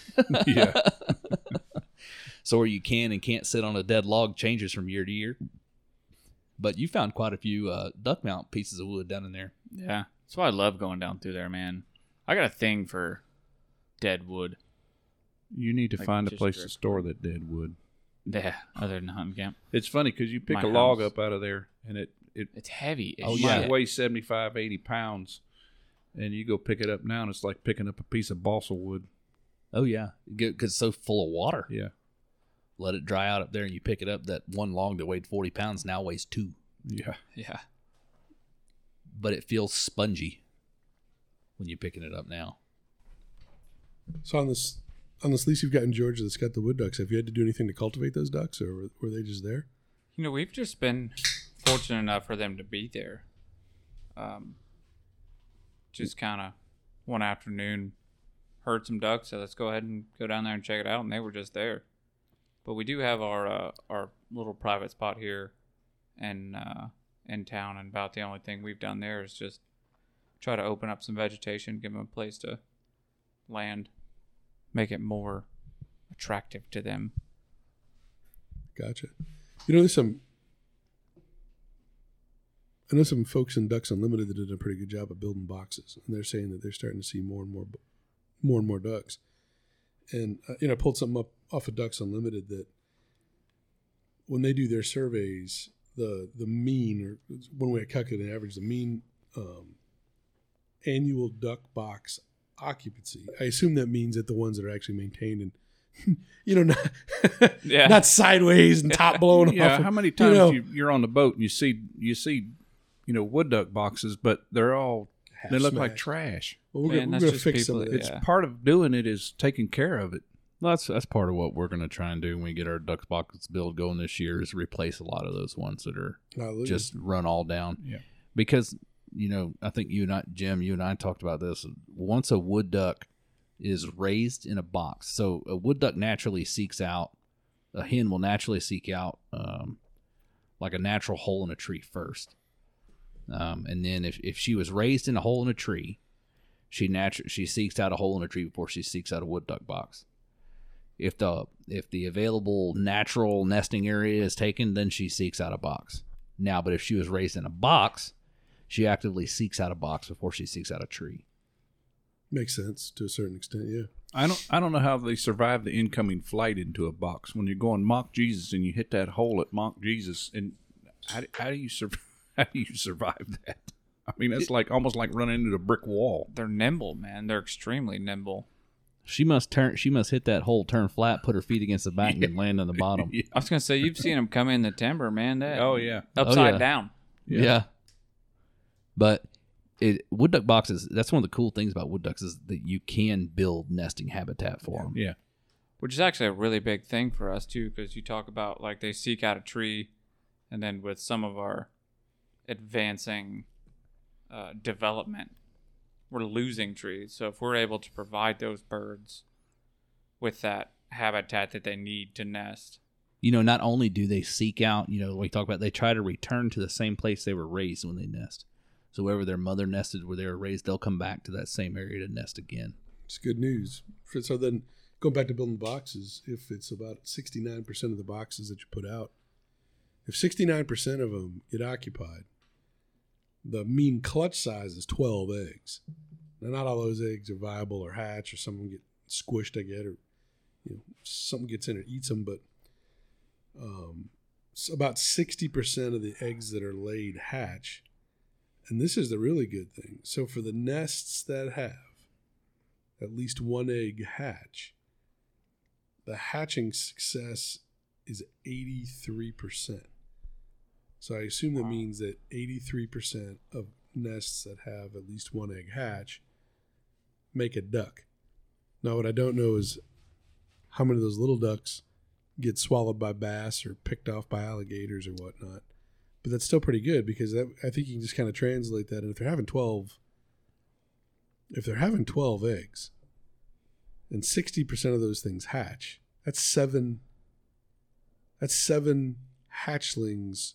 Yeah. so where you can and can't sit on a dead log changes from year to year. But you found quite a few uh, duck mount pieces of wood down in there. Yeah, that's why I love going down through there, man. I got a thing for dead wood. You need to Like find a just place to store that dead wood. Yeah, other than hunting camp, It's funny because you pick My a log up out of there and it, it it's heavy. As Oh, might yeah. weigh 75, 80 pounds. And you go pick it up now and it's like picking up a piece of balsa wood. Oh yeah, because it's so full of water. Yeah. Let it dry out up there, and you pick it up. That one log that weighed forty pounds now weighs two, Yeah. Yeah, but it feels spongy when you're picking it up now. So on this on this lease you've got in Georgia that's got the wood ducks, have you had to do anything to cultivate those ducks, or were, were they just there? you know we've just been fortunate enough for them to be there. Um, just kind of one afternoon heard some ducks, so let's go ahead and go down there and check it out, and they were just there. But we do have our uh, our little private spot here, and uh, in town, and about the only thing we've done there is just try to open up some vegetation, give them a place to land, make it more attractive to them. Gotcha. You know, there's some. I know some folks in Ducks Unlimited that did a pretty good job of building boxes, and they're saying that they're starting to see more and more, more and more ducks. And uh, you know, I pulled something up off of Ducks Unlimited that when they do their surveys, the the mean or one way I calculate an average, the mean um, annual duck box occupancy. I assume that means that the ones that are actually maintained and you know not Yeah. not sideways and top blown Yeah. off. How many you times know. you, you're on the boat and you see, you see, you know, wood duck boxes, but they're all, they look like trash. Well, we're Man, gonna, we're gonna just fix some of that- that. It's Yeah. part of doing it is taking care of it. Well, that's that's part of what we're gonna try and do when we get our duck boxes build going this year is replace a lot of those ones that are Hallelujah. just run all down. Yeah. Because you know, I think you and I, Jim, you and I talked about this. Once a wood duck is raised in a box, so a wood duck naturally seeks out a hen will naturally seek out um, like a natural hole in a tree first, um, and then if if she was raised in a hole in a tree, she naturally she seeks out a hole in a tree before she seeks out a wood duck box. If the if the available natural nesting area is taken, then she seeks out a box. Now, but if she was raised in a box, she actively seeks out a box before she seeks out a tree. Makes sense to a certain extent, yeah. I don't I don't know how they survive the incoming flight into a box when you're going mock Jesus and you hit that hole at mock Jesus and how do, how do you sur- how do you survive that? I mean, that's like almost like running into a brick wall. They're nimble, man. They're extremely nimble. She must turn. She must hit that hole, turn flat, put her feet against the back, and land on the bottom. Yeah. I was gonna say you've seen them come in the timber, man. That Oh yeah. upside oh, yeah. down. Yeah. But it wood duck boxes. That's one of the cool things about wood ducks is that you can build nesting habitat for them. Yeah. which is actually a really big thing for us too because you talk about like they seek out a tree and then with some of our advancing uh, development we're losing trees so if we're able to provide those birds with that habitat that they need to nest You know, not only do they seek out, you know, we talk about, they try to return to the same place they were raised when they nest. So wherever their mother nested, where they were raised, they'll come back to that same area to nest again. It's good news. So then, going back to building boxes, if it's about 69% of the boxes that you put out, if 69% of them get occupied, the mean clutch size is 12 eggs. Now, not all those eggs are viable or hatch, or some of them get squished, I get, or you know, something gets in and eats them. But um, s- about 60% of the eggs that are laid hatch. And this is the really good thing. So, for the nests that have at least one egg hatch, the hatching success is 83%. So I assume that means that 83% of nests that have at least one egg hatch make a duck. Now, what I don't know is how many of those little ducks get swallowed by bass or picked off by alligators or whatnot. But that's still pretty good because that, I think you can just kind of translate that. And if they're having 12 if they're having 12 eggs and 60% of those things hatch that's seven that's seven hatchlings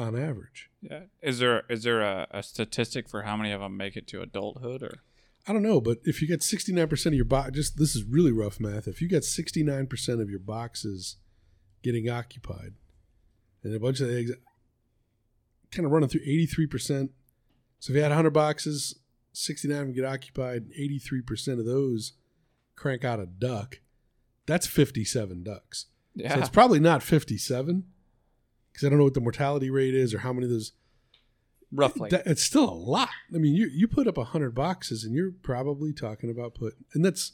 on average. Yeah. Is there is there a, a statistic for how many of them make it to adulthood or? I don't know but if you get 69% of your box just this is really rough math. If you get 69% of your boxes getting occupied and a bunch of eggs kind of running through 83% so if you had 100 boxes 69 of them get occupied 83% of those crank out a duck that's 57 ducks. Yeah. So it's probably not 57 because I don't know what the mortality rate is or how many of those. roughly That- it's still a lot. I mean, you you put up 100 boxes and you're probably talking about put and that's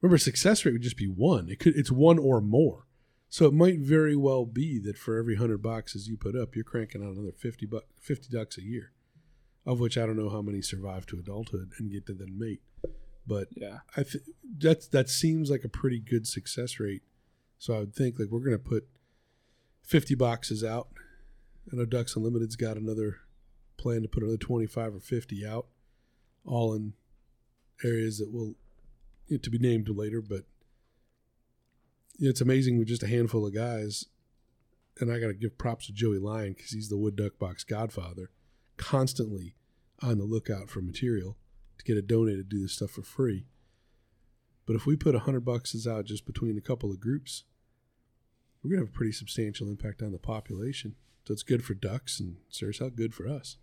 remember success rate would just be one. It could it's one or more. So it might very well be that for every 100 boxes you put up, you're cranking out another 50 bu- 50 ducks a year. Of which I don't know how many survive to adulthood and get to then mate. But yeah I th- that that seems like a pretty good success rate. So I would think like we're gonna put fifty boxes out. I know Ducks Unlimited's got another plan to put another twenty five or fifty out, all in areas that will to be named later. But it's amazing with just a handful of guys, and I got to give props to Joey Lyon because he's the wood duck box godfather, constantly on the lookout for material to get it donated, do this stuff for free. But if we put a hundred boxes out just between a couple of groups, we're gonna have a pretty substantial impact on the population. So it's good for ducks and sure as hell good for us.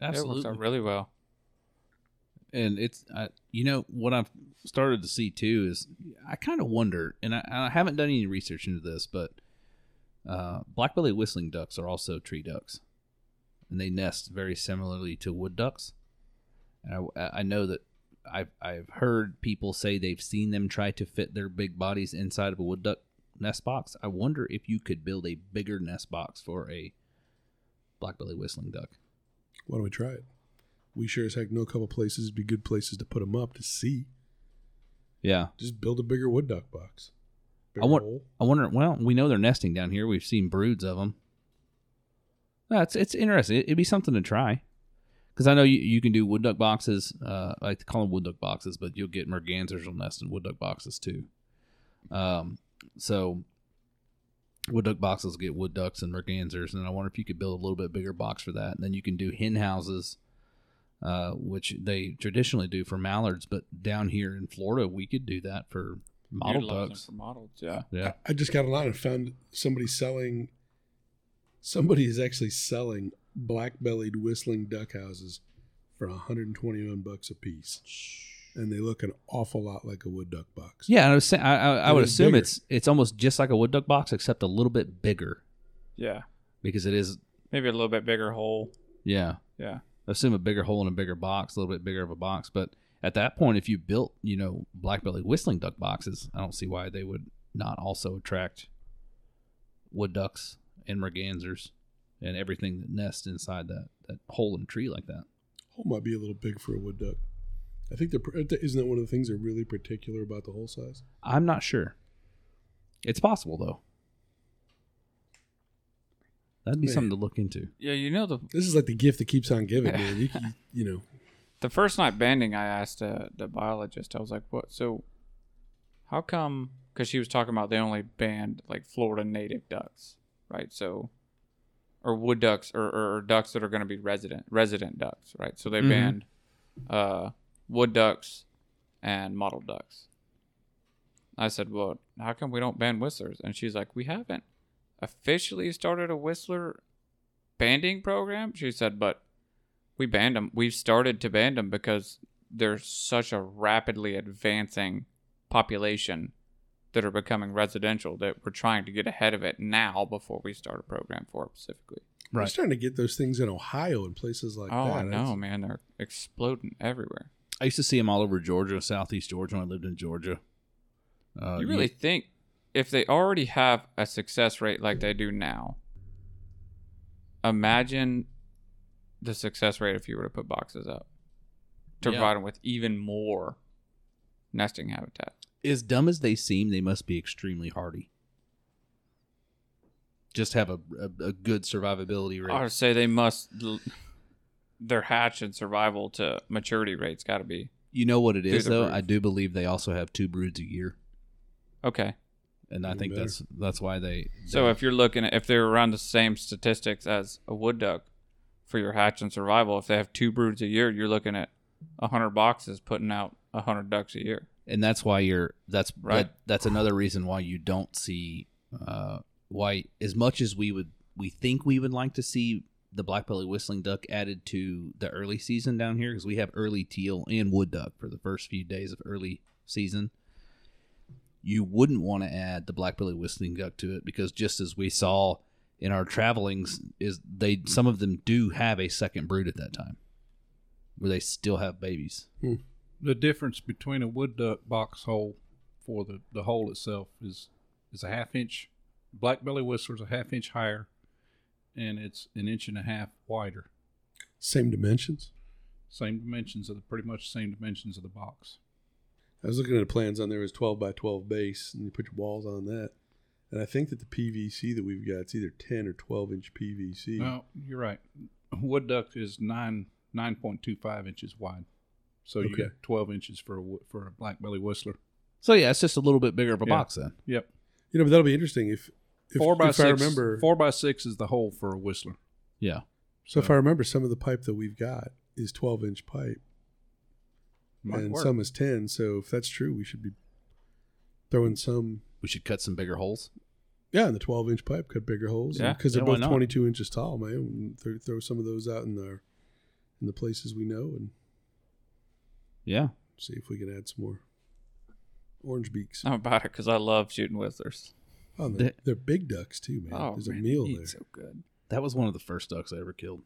yeah it works out really well and it's I, you know what I've started to see too is I kind of wonder, and I, I haven't done any research into this, but uh, black-bellied whistling ducks are also tree ducks, and they nest very similarly to wood ducks. And I, I know that I've I've heard people say they've seen them try to fit their big bodies inside of a wood duck nest box. I wonder if you could build a bigger nest box for a black-bellied whistling duck. Why don't we try it? We sure as heck know a couple places would be good places to put them up to see. Yeah, Just build a bigger wood duck box. I want- hole. I wonder. Well, we know they're nesting down here. We've seen broods of them. That's it's interesting. It'd be something to try. Because I know you, you can do wood duck boxes. Uh, I like to call them wood duck boxes, but you'll get mergansers will nest in wood duck boxes too. Um, so wood duck boxes get wood ducks and mergansers, and I wonder if you could build a little bit bigger box for that. And then you can do hen houses, uh, which they traditionally do for mallards, but down here in Florida, we could do that for mottled ducks. for models yeah Yeah. I just got online and found somebody selling. Somebody is actually selling black-bellied whistling duck houses for 121 bucks a piece, and they look an awful lot like a wood duck box. Yeah, I was saying, I, I, I would is assume bigger. it's it's almost just like a wood duck box, except a little bit bigger Yeah. because it is. Maybe a little bit bigger hole. Yeah, Yeah. assume a bigger hole in a bigger box, a little bit bigger of a box. But at that point, if you built, you know, black belly whistling duck boxes, I don't see why they would not also attract wood ducks and mergansers and everything that nests inside that that hole in a tree like that. Hole might be a little big for a wood duck. I think they're isn't that one of the things they're really particular about the hole size? I'm not sure. It's possible though. That'd be Man. something to look into. Yeah, you know the This is like the gift that keeps on giving, man. You, can- you know, the first night banding, I asked uh, the biologist. I was like, "What? So, how come?" Because she was talking about they only banned like Florida native ducks, right? So, or wood ducks, or, or, or ducks that are going to be resident resident ducks, right? So they Mhm. banned uh, wood ducks and mottled ducks. I said, "Well, how come we don't ban whistlers?" And she's like, "We haven't officially started a whistler banding program." She said, "But." we banned them. We've started to ban them because there's such a rapidly advancing population that are becoming residential that we're trying to get ahead of it now before we start a program for it specifically. We're starting to get those things in Ohio and places like oh, that. I That's- know, man. They're exploding everywhere. I used to see them all over Georgia, southeast Georgia when I lived in Georgia. Uh, you really think if they already have a success rate like they do now, imagine the success rate if you were to put boxes up to Yeah. provide them with even more nesting habitat. As dumb as they seem, they must be extremely hardy. Just have a, a, a good survivability rate. I would say they must. Their hatch and survival to maturity rates got to be You know what it is though. roof. I do believe they also have two broods a year, okay. and I Even think better. that's that's why they. So if you're looking at if they're around the same statistics as a wood duck for your hatch and survival, if they have two broods a year, you're looking at a hundred boxes putting out a hundred ducks a year. And that's why you're that's Right. that, that's another reason why you don't see uh why as much as we would we think we would like to see the black belly whistling duck added to the early season down here because we have early teal and wood duck for the first few days of early season. You wouldn't want to add the black belly whistling duck to it because just as we saw in our travelings is they some of them do have a second brood at that time where they still have babies The difference between a wood duck box hole for the, the hole itself is is a half inch. Black belly whistler's a half inch higher, and it's an inch and a half wider. Same dimensions. Same dimensions of the pretty much same dimensions of the box. I was looking at the plans on there It was 12 by 12 base, and you put your walls on that. And I think that the PVC that we've got it's either 10 or 12 inch PVC. No, you're right. Wood duck is nine nine point two five inches wide, so you Okay. got twelve inches for a wo- for a black belly whistler. so yeah it's just a little bit bigger of a Yeah. box then Yep, You know, but that'll be interesting if, if four by if six. I remember. four by six is the hole for a whistler. yeah so if I remember, some of the pipe that we've got is 12 inch pipe, Might and work. some is 10. So if that's true, we should be throwing some. We should cut some bigger holes. Yeah, in the 12 inch pipe, cut bigger holes. Yeah. because Yeah, they're why both not? 22 inches tall, man. and Throw, throw some of those out in the in the places we know and Yeah. see if we can add some more orange beaks. I'm about it because I love shooting whistlers. Oh, they're, The- they're big ducks too, man. Oh, There's man, a meal there. so good. That was one of the first ducks I ever killed.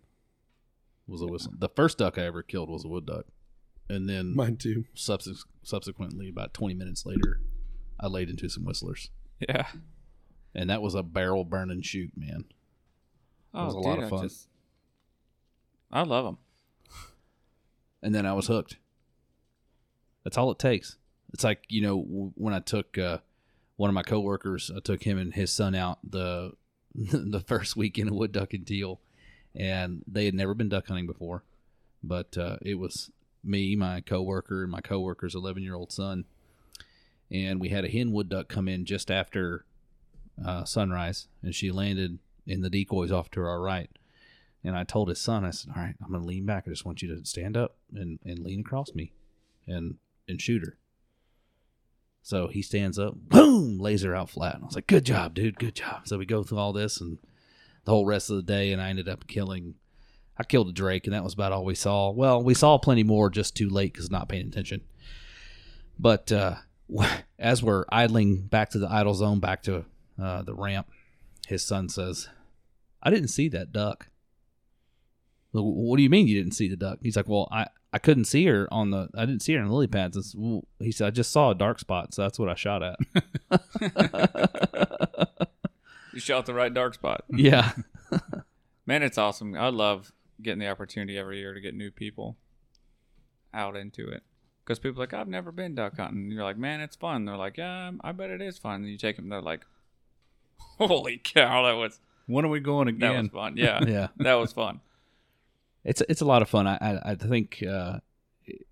Was a whistle. The first duck I ever killed was a wood duck. And then Mine too. subse- subsequently, about 20 minutes later, I laid into some whistlers. Yeah. And that was a barrel burning shoot, man. Oh, was a lot dude, of I just- I love them. And then I was hooked. That's all it takes. It's like, you know, when I took uh, one of my coworkers, I took him and his son out the the first weekend of wood duck and teal, and they had never been duck hunting before. But uh, it was me, my coworker, and my coworker's 11 year old son. And we had a hen wood duck come in just after uh, sunrise, and she landed in the decoys off to our right. And I told his son, I said, "All right, I'm to lean back. I just want you to stand up and, and lean across me, and and shoot her." So he stands up, boom, lays her out flat. And I was like, "Good job, dude. Good job." So we go through all this and the whole rest of the day, and I ended up killing. I killed a drake, and that was about all we saw. Well, we saw plenty more, just too late because not paying attention. But uh, as we're idling back to the idle zone, back to uh, the ramp, his son says, "I didn't see that duck." What do you mean you didn't see the duck? He's like, "Well, I." I couldn't see her on the. I didn't see her in the lily pads. It's- He said, "I just saw a dark spot, so that's what I shot at." You shot the right dark spot. yeah, Man, it's awesome. I love getting the opportunity every year to get new people out into it. Because people are like, I've never been duck hunting. And you're like, man, it's fun. They're like, yeah, um, I bet it is fun. And you take them, they're like, holy cow, that was When are we going again? that was fun. Yeah, yeah. that was fun. It's it's a lot of fun. I I, I think uh,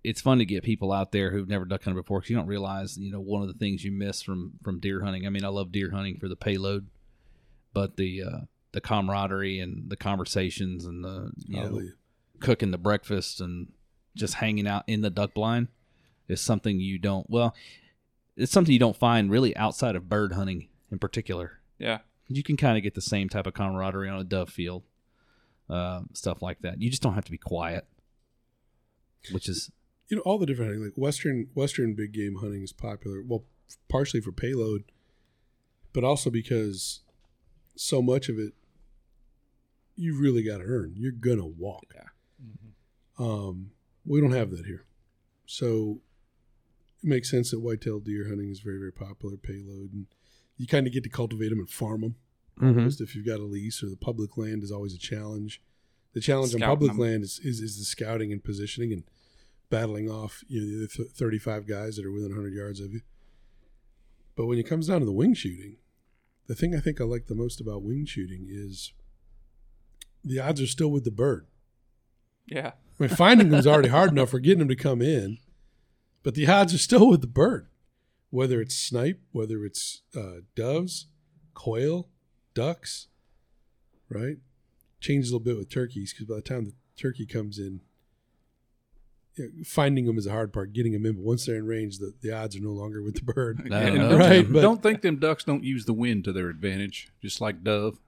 it's fun to get people out there who've never duck hunted before because you don't realize you know one of the things you miss from from deer hunting. I mean, I love deer hunting for the payload, but the uh, the camaraderie and the conversations and the you know cooking the breakfast and just hanging out in the duck blind is something you don't well it's something you don't find really outside of bird hunting in particular Yeah. you can kind of get the same type of camaraderie on a dove field uh, stuff like that. You just don't have to be quiet which is you know all the different hunting like western western big game hunting is popular well partially for payload but also because so much of it you really got to earn. You're gonna walk. Yeah. um we don't have that here. So it makes sense that whitetail deer hunting is very very popular payload and you kind of get to cultivate them and farm them almost if you've got a lease or the public land is always a challenge. The challenge on public them. land is, is is the scouting and positioning and battling off you know the other th- 35 guys that are within 100 yards of you. But when it comes down to the wing shooting, the thing I think I like the most about wing shooting is the odds are still with the bird. Yeah. I mean, finding them is already hard enough for getting them to come in, but the odds are still with the bird. Whether it's snipe, whether it's uh, doves, quail, ducks, right? Changes a little bit with turkeys because by the time the turkey comes in, you know, finding them is the hard part. Getting them in, but once they're in range, the, the odds are no longer with the bird. I don't And know, don't, Right, but- don't think them ducks don't use the wind to their advantage, just like dove,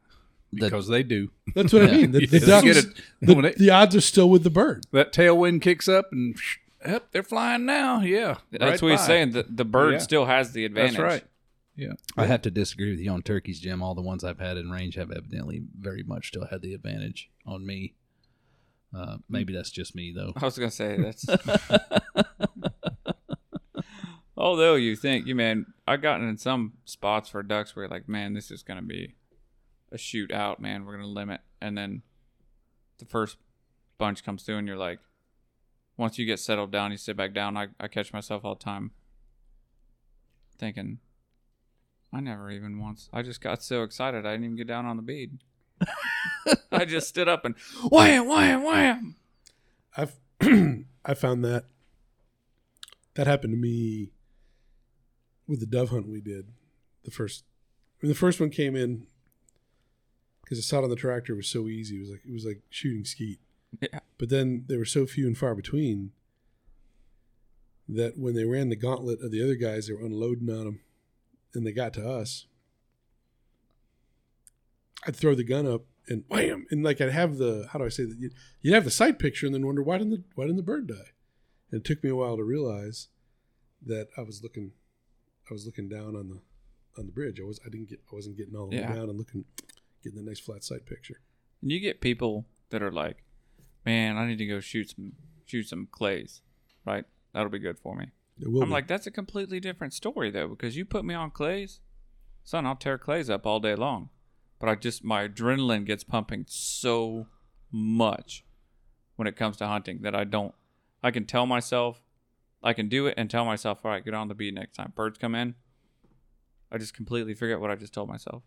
The- because they do. That's what I mean. The, the ducks, get it. the, they- the odds are still with the bird. that tailwind kicks up and yep, they're flying now. Yeah, That's right what he's by. saying. The, the bird Yeah. still has the advantage. That's right. Yeah, I have to disagree with you on turkeys, Jim. All the ones I've had in range have evidently very much still had the advantage on me. Uh, maybe that's just me though. I was gonna say that's. Although you think, you man, I've gotten in some spots for ducks where you're like, man, this is gonna be a shootout, man. We're gonna limit, and then the first bunch comes through, and you're like, once you get settled down, you sit back down. I, I catch myself all the time thinking, I never even once. I just got so excited, I didn't even get down on the bead. I just stood up and wham, wham, wham. I've I found that that happened to me with the dove hunt we did. The first when the first one came in because I saw it on the tractor was so easy. It was like it was like shooting skeet. Yeah. But then they were so few and far between that when they ran the gauntlet of the other guys, they were unloading on them, and they got to us. I'd throw the gun up and wham, and like I'd have the how do I say that? You'd, you'd have the sight picture and then wonder why didn't the why didn't the bird die? And it took me a while to realize that I was looking, I was looking down on the on the bridge. I was I didn't get I wasn't getting all the Yeah. way down and looking, getting the nice flat sight picture. And you get people that are like, "Man, I need to go shoot some shoot some clays, right? That'll be good for me." I'm be. like, "That's a completely different story, though, because you put me on clays, son. I'll tear clays up all day long." But I just my adrenaline gets pumping so much when it comes to hunting that I don't. I can tell myself, I can do it and tell myself, "All right, get on the bead next time." Birds come in. I just completely forget what I just told myself.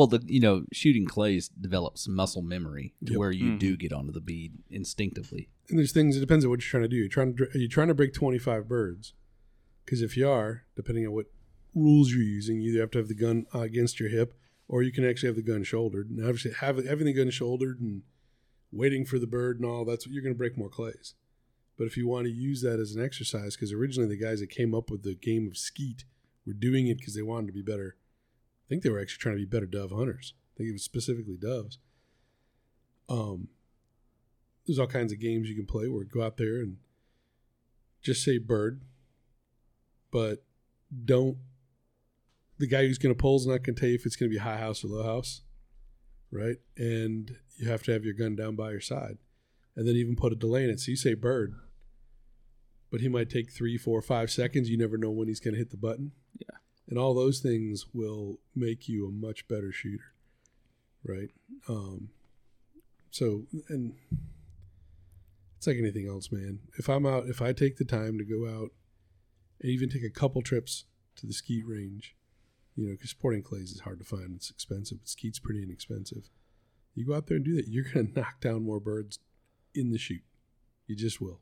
Well, the you know shooting clays develops muscle memory to Yep. where you Mhm. do get onto the bead instinctively. and there's things. It depends on what you're trying to do. You're trying to are you trying to break 25 birds? Because if you are, depending on what rules you're using, you either have to have the gun uh, against your hip, or you can actually have the gun shouldered. And obviously, have having the gun shouldered and waiting for the bird and all that's what you're going to break more clays. But if you want to use that as an exercise, because originally the guys that came up with the game of skeet were doing it because they wanted to be better. Think they were actually trying to be better dove hunters. I think it was specifically doves. Um, there's all kinds of games you can play where go out there and just say bird, but don't. The guy who's going to pull is not going to tell you if it's going to be high house or low house, right? And you have to have your gun down by your side, and then even put a delay in it. So you say bird, but he might take three, four, five seconds. You never know when he's going to hit the button. Yeah. And all those things will make you a much better shooter, right? Um, so, and it's like anything else, man. If I'm out, if I take the time to go out and even take a couple trips to the skeet range, you know, because sporting clays is hard to find. It's expensive, but skeet's pretty inexpensive. You go out there and do that, you're going to knock down more birds in the shoot. You just will.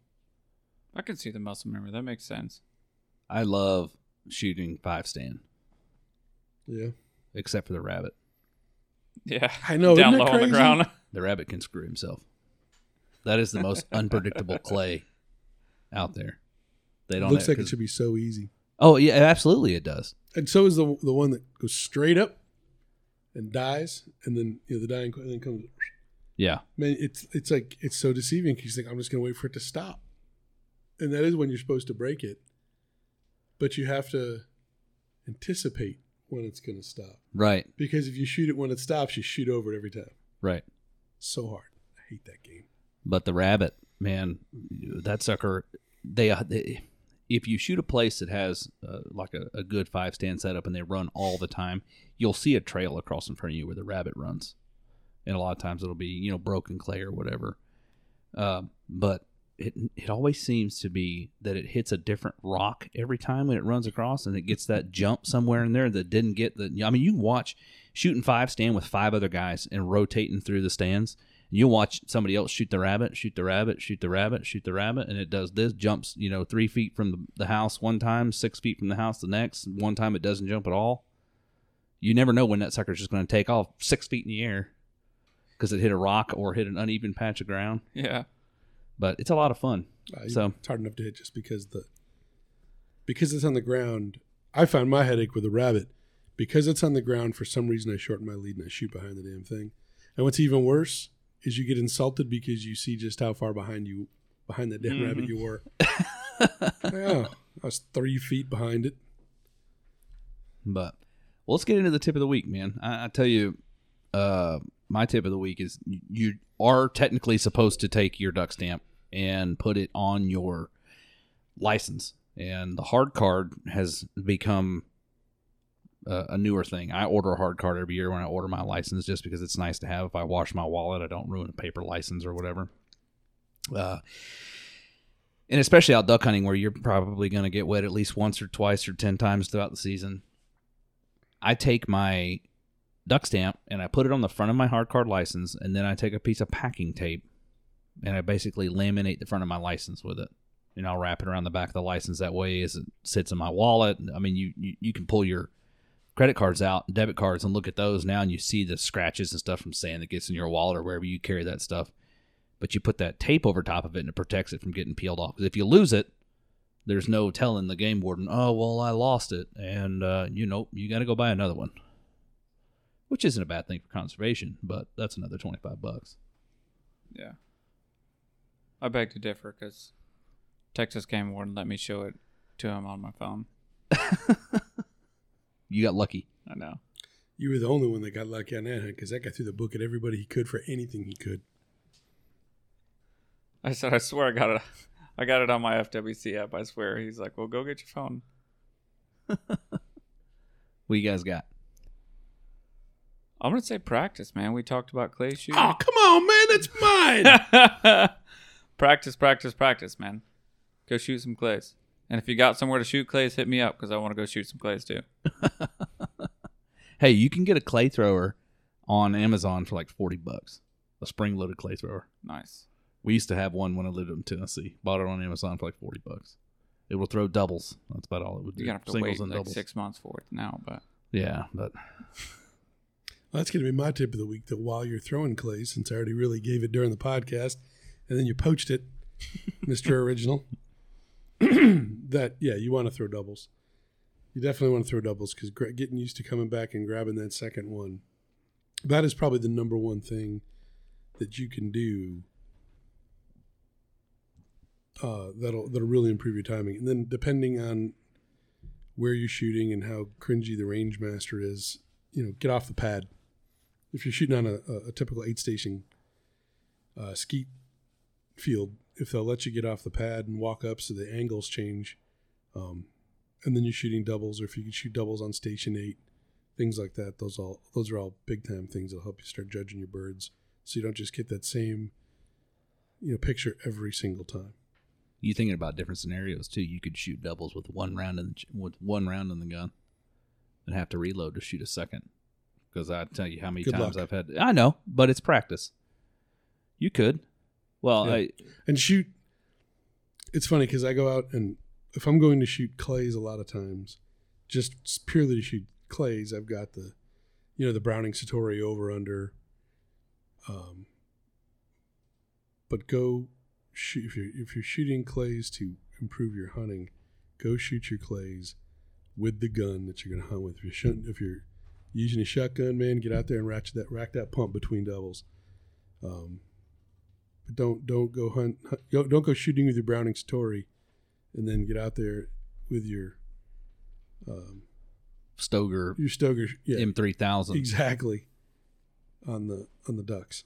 I can see the muscle memory. That makes sense. I love shooting five stand, Yeah. except for the rabbit. Yeah. I know, Down isn't low on the ground. The rabbit can screw himself. That is the most unpredictable clay out there. They don't. looks have- like it should be so easy. Oh yeah, absolutely it does. And so is the the one that goes straight up and dies, and then you know the dying and then comes. Yeah, Man, it's it's like it's so deceiving because you think I'm just going to wait for it to stop, and that is when you're supposed to break it, but you have to anticipate when it's going to stop right, because if you shoot it when it stops, you shoot over it every time. right. So hard. I hate that game. But the rabbit, man, that sucker. They, uh, they if you shoot a place that has uh, like a, a good five stand setup and they run all the time, you'll see a trail across in front of you where the rabbit runs, and a lot of times it'll be you know broken clay or whatever. Uh, but it it always seems to be that it hits a different rock every time when it runs across, and it gets that jump somewhere in there that didn't get the. I mean, you watch shooting five stand with five other guys and rotating through the stands. And You watch somebody else shoot the rabbit, shoot the rabbit, shoot the rabbit, shoot the rabbit, and it does this jumps, you know, three feet from the house one time, six feet from the house the next. One time it doesn't jump at all. You never know when that sucker's just going to take off six feet in the air because it hit a rock or hit an uneven patch of ground. Yeah. But it's a lot of fun. Uh, So- it's hard enough to hit just because the because it's on the ground. I found my headache with a rabbit because it's on the ground. For some reason, I shorten my lead and I shoot behind the damn thing. And what's even worse is you get insulted because you see just how far behind you behind that damn Mhm. rabbit you were. yeah, I was three feet behind it. But well, let's get into the tip of the week, man. I, I tell you, uh, my tip of the week is you, are technically supposed to take your duck stamp and put it on your license, and the hard card has become a, a newer thing. I order a hard card every year when I order my license, just because it's nice to have. If I wash my wallet, I don't ruin a paper license or whatever. Uh, and especially out duck hunting, where you're probably going to get wet at least once or twice or ten times throughout the season. I take my duck stamp and I put it on the front of my hard card license, and then I take a piece of packing tape and I basically laminate the front of my license with it. And I'll wrap it around the back of the license that way as it sits in my wallet. I mean, you, you, you can pull your credit cards out, debit cards, and look at those now, and you see the scratches and stuff from sand that gets in your wallet or wherever you carry that stuff. But you put that tape over top of it and it protects it from getting peeled off. Because if you lose it, there's no telling the game warden, oh, well, I lost it. And, uh, you know, you got to go buy another one. Which isn't a bad thing for conservation, but that's another 25 bucks. Yeah. I beg to differ because Texas Game Warden let me show it to him on my phone. You got lucky. I know. You were the only one that got lucky on that hunt because that guy threw the book at everybody he could for anything he could. I said, I swear I got it. I got it on my FWC app. I swear. He's like, well, go get your phone. What you guys got? I'm gonna say practice, man. We talked about clay shooting. Oh, come on, man, that's mine. practice, practice, practice, man. Go shoot some clays. And if you got somewhere to shoot clays, hit me up because I want to go shoot some clays too. Hey, you can get a clay thrower on Amazon for like 40 bucks. A spring loaded clay thrower. Nice. We used to have one when I lived in Tennessee. Bought it on Amazon for like 40 bucks. It will throw doubles. That's about all it would do. You're gonna have to Singles wait and like doubles. six months for it now, but Yeah, but Well, that's going to be my tip of the week. That while you're throwing clay, since I already really gave it during the podcast, and then you poached it, Mister Original. that yeah, you want to throw doubles. You definitely want to throw doubles because getting used to coming back and grabbing that second one. That is probably the number one thing that you can do uh, that'll that'll really improve your timing. And then depending on where you're shooting and how cringy the range master is, you know, get off the pad. If you're shooting on a, a, typical eight station uh, skeet field, if they'll let you get off the pad and walk up so the angles change, um, and then you're shooting doubles, or if you can shoot doubles on station eight, things like that. Those all those are all big time things that'll help you start judging your birds, so you don't just get that same you know picture every single time. You thinking about different scenarios too? You could shoot doubles with one round in the, with one round in the gun, and have to reload to shoot a second. Because I tell you how many Good times luck. I've had. I know, but it's practice. You could. Well, Yeah. I, and shoot. It's funny because I go out and if I'm going to shoot clays a lot of times, just purely to shoot clays, I've got the, you know, the Browning Citori over under. Um, but go shoot if you're if you're shooting clays to improve your hunting, go shoot your clays with the gun that you're going to hunt with. If you're shooting, if you're using a shotgun, man, get out there and ratchet that rack that pump between doubles. Um, but don't don't go hunt, hunt go, don't go shooting with your Browning Citori, and then get out there with your um, Stoeger your Stoeger yeah M three thousand. exactly on the on the ducks.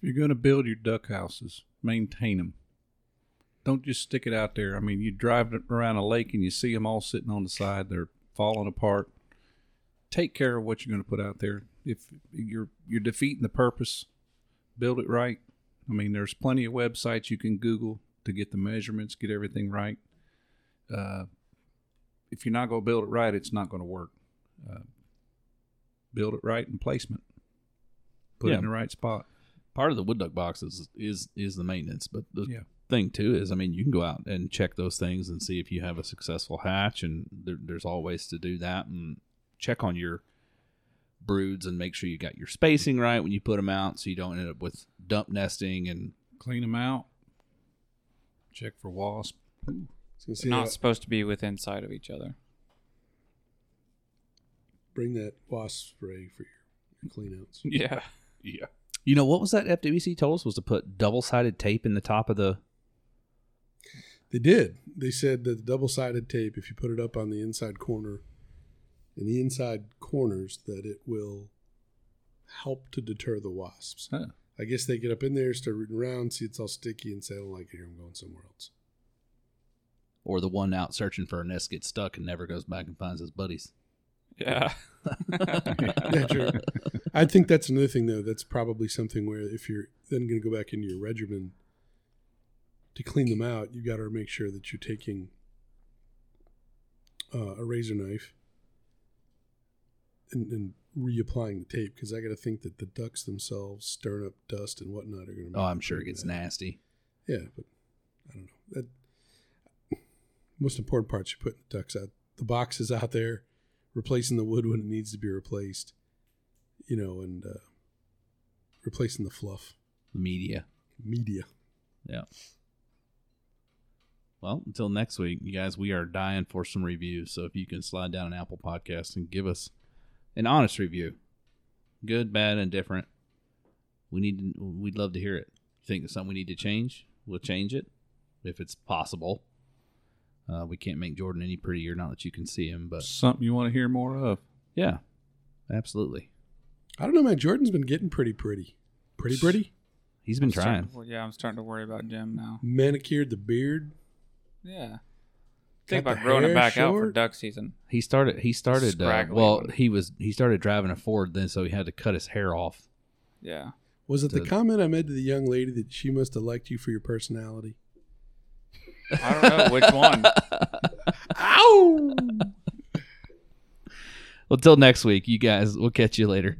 If you're going to build your duck houses, maintain them. Don't just stick it out there. I mean, you drive around a lake and you see them all sitting on the side; they're falling apart. Take care of what you're going to put out there. If you're you're defeating the purpose, build it right. I mean, there's plenty of websites you can Google to get the measurements, get everything right. Uh, if you're not going to build it right, it's not going to work. Uh, build it right in placement. Put Yeah. it in the right spot. part of the wood duck box is is is the maintenance but the Yeah. Thing too is i mean you can go out and check those things and see if you have a successful hatch and there, there's all ways to do that and check on your broods and make sure you got your spacing right when you put them out so you don't end up with dump nesting and clean them out. Check for wasp. I was gonna say, They're not uh, supposed to be within sight of each other. bring that wasp spray for your, your clean outs. Yeah. Yeah. you know what was that fwc told us was to put double-sided tape in the top of the They did. They said that the double sided tape, if you put it up on the inside corner, in the inside corners, that it will help to deter the wasps. Huh. I guess they get up in there, start rooting around, see it's all sticky, and say, I don't like it here, I'm going somewhere else. or the one out searching for a nest gets stuck and never goes back and finds his buddies Yeah. Yeah, true. I think that's another thing, though. That's probably something where if you're then going to go back into your regimen to clean them out, you got to make sure that you're taking uh, a razor knife and, and reapplying the tape because I got to think that the ducks themselves stirring up dust and whatnot are going to. oh i'm sure it gets nasty Yeah, but I don't know. That most important part you putting the ducks out. The box is out there, replacing the wood when it needs to be replaced. You know, and uh, replacing the fluff the media media. Yeah. Well, until next week, you guys, we are dying for some reviews. So if you can slide down an Apple podcast and give us an honest review, good, bad, and different, we need. To, we'd love to hear it. Think it's something we need to change? We'll change it if it's possible. Uh, we can't make Jordan any prettier, not that you can see him, but Something you want to hear more of. yeah, absolutely. I don't know, man. Jordan's been getting pretty, pretty, pretty, pretty. He's been I'm starting trying. to- yeah, I'm starting to worry about Jim now. Manicured the beard. Yeah. Think about growing it hair back out for duck season. He started. He started. Uh, well, he was. He started driving a Ford then, so he had to cut his hair off. Yeah. Was it the The- comment I made to the young lady that she must have liked you for your personality? I don't know which one. Ow! Well, till next week, you guys. We'll catch you later.